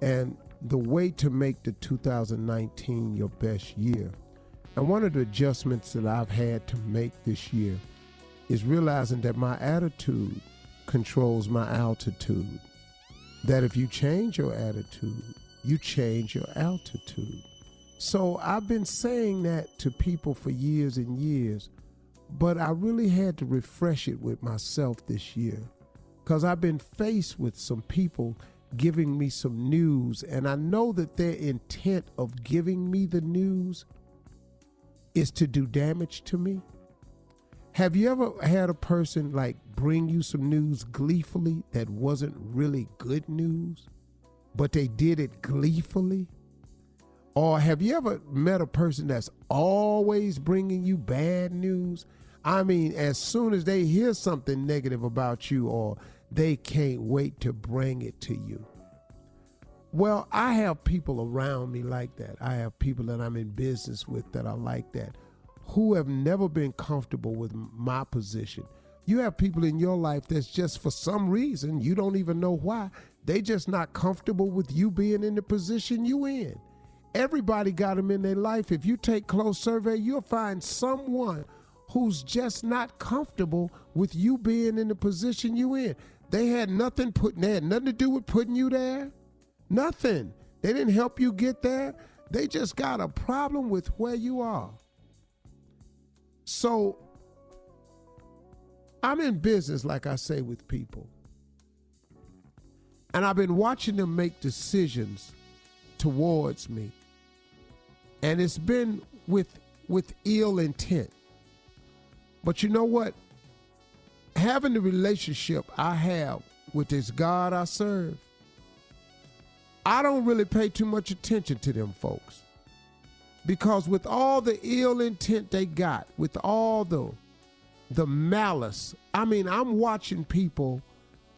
And the way to make the 2019 your best year, and one of the adjustments that I've had to make this year is realizing that my attitude controls my altitude. That if you change your attitude, you change your altitude. So I've been saying that to people for years and years, but I really had to refresh it with myself this year because I've been faced with some people giving me some news, and I know that their intent of giving me the news is to do damage to me. Have you ever had a person like bring you some news gleefully that wasn't really good news, but they did it gleefully? Or have you ever met a person that's always bringing you bad news? I mean, as soon as they hear something negative about you, or they can't wait to bring it to you. Well, I have people around me like that. I have people that I'm in business with that are like that, who have never been comfortable with my position. You have people in your life that's just for some reason, you don't even know why, they just not comfortable with you being in the position you in. Everybody got them in their life. If you take close survey, you'll find someone who's just not comfortable with you being in the position you in. They had nothing put they had nothing to do with putting you there. Nothing. They didn't help you get there. They just got a problem with where you are. So I'm in business, like I say, with people. And I've been watching them make decisions towards me. And it's been with with ill intent. But you know what? Having the relationship I have with this God I serve, I don't really pay too much attention to them folks. Because with all the ill intent they got, with all the the malice, I mean, I'm watching people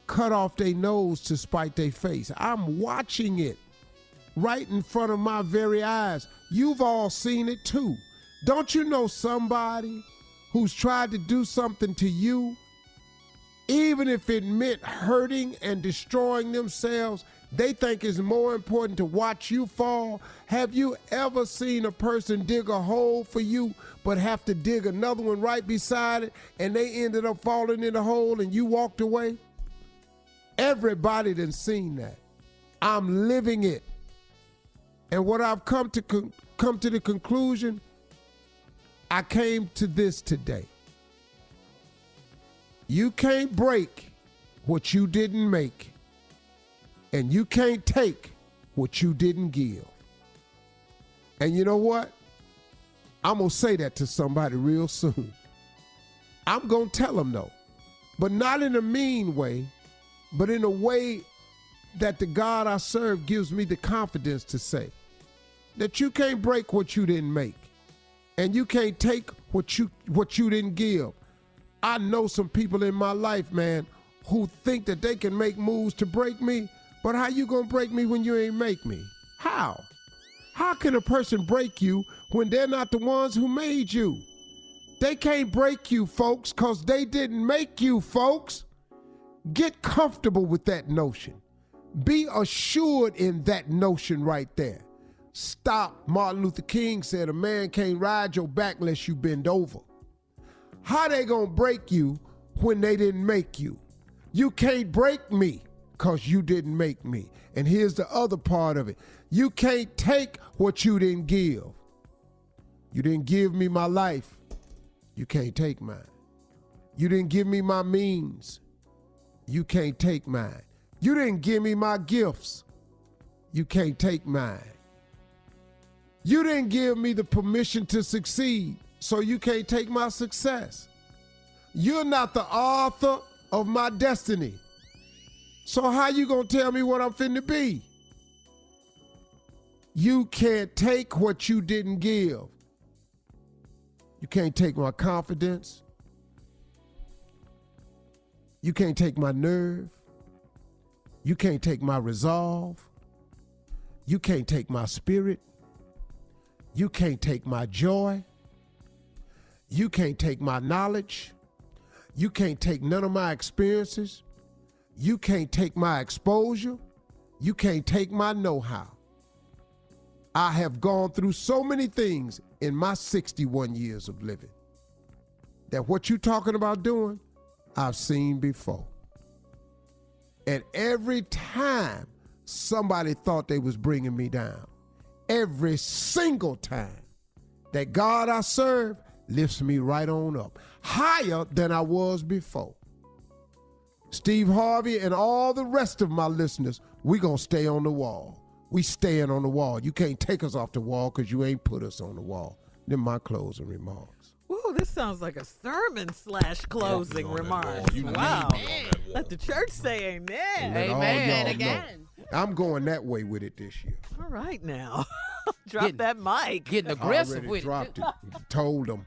cut off their nose to spite their face. I'm watching it right in front of my very eyes. You've all seen it too. Don't you know somebody who's tried to do something to you, even if it meant hurting and destroying themselves? They think it's more important to watch you fall. Have you ever seen a person dig a hole for you, but have to dig another one right beside it, and they ended up falling in the hole and you walked away? Everybody done seen that. I'm living it. And what I've come to con- come to the conclusion, I came to this today. You can't break what you didn't make, and you can't take what you didn't give. And you know what? I'm gonna say that to somebody real soon. I'm gonna tell them no, but not in a mean way, but in a way that the God I serve gives me the confidence to say that you can't break what you didn't make and you can't take what you what you didn't give. I know some people in my life, man, who think that they can make moves to break me, But how you gonna break me when you ain't make me? How? How can a person break you when they're not the ones who made you? They can't break you, folks, because they didn't make you, folks. Get comfortable with that notion. Be assured in that notion right there. Stop. Martin Luther King said a man can't ride your back unless you bend over. How they gonna break you when they didn't make you? You can't break me because you didn't make me. And here's the other part of it. You can't take what you didn't give. You didn't give me my life. You can't take mine. You didn't give me my means. You can't take mine. You didn't give me my gifts. You can't take mine. You didn't give me the permission to succeed, so you can't take my success. You're not the author of my destiny. So how you gonna tell me what I'm finna be? You can't take what you didn't give. You can't take my confidence. You can't take my nerve. You can't take my resolve. You can't take my spirit. You can't take my joy. You can't take my knowledge. You can't take none of my experiences. You can't take my exposure. You can't take my know how. I have gone through so many things in my 61 years of living that what you're talking about doing, I've seen before. And every time somebody thought they was bringing me down, every single time that God I serve lifts me right on up, higher than I was before. Steve Harvey and all the rest of my listeners, we gonna stay on the wall. We staying on the wall. You can't take us off the wall because you ain't put us on the wall. Then my closing remarks. Whoa, this sounds like a sermon slash closing remarks. You Wow. need me on that wall. Let the church say amen. No, no. I'm going that way with it this year. All right now. Drop that mic. Getting aggressive Already dropped it. Told them.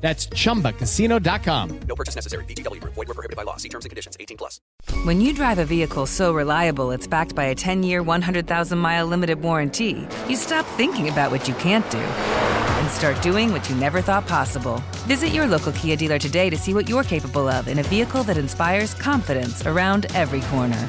That's chumbacasino.com. No purchase necessary. VGW Group. Void were prohibited by law. See terms and conditions. 18 plus. When you drive a vehicle so reliable it's backed by a 10 year, 100,000 mile limited warranty, you stop thinking about what you can't do and start doing what you never thought possible. Visit your local Kia dealer today to see what you're capable of in a vehicle that inspires confidence around every corner.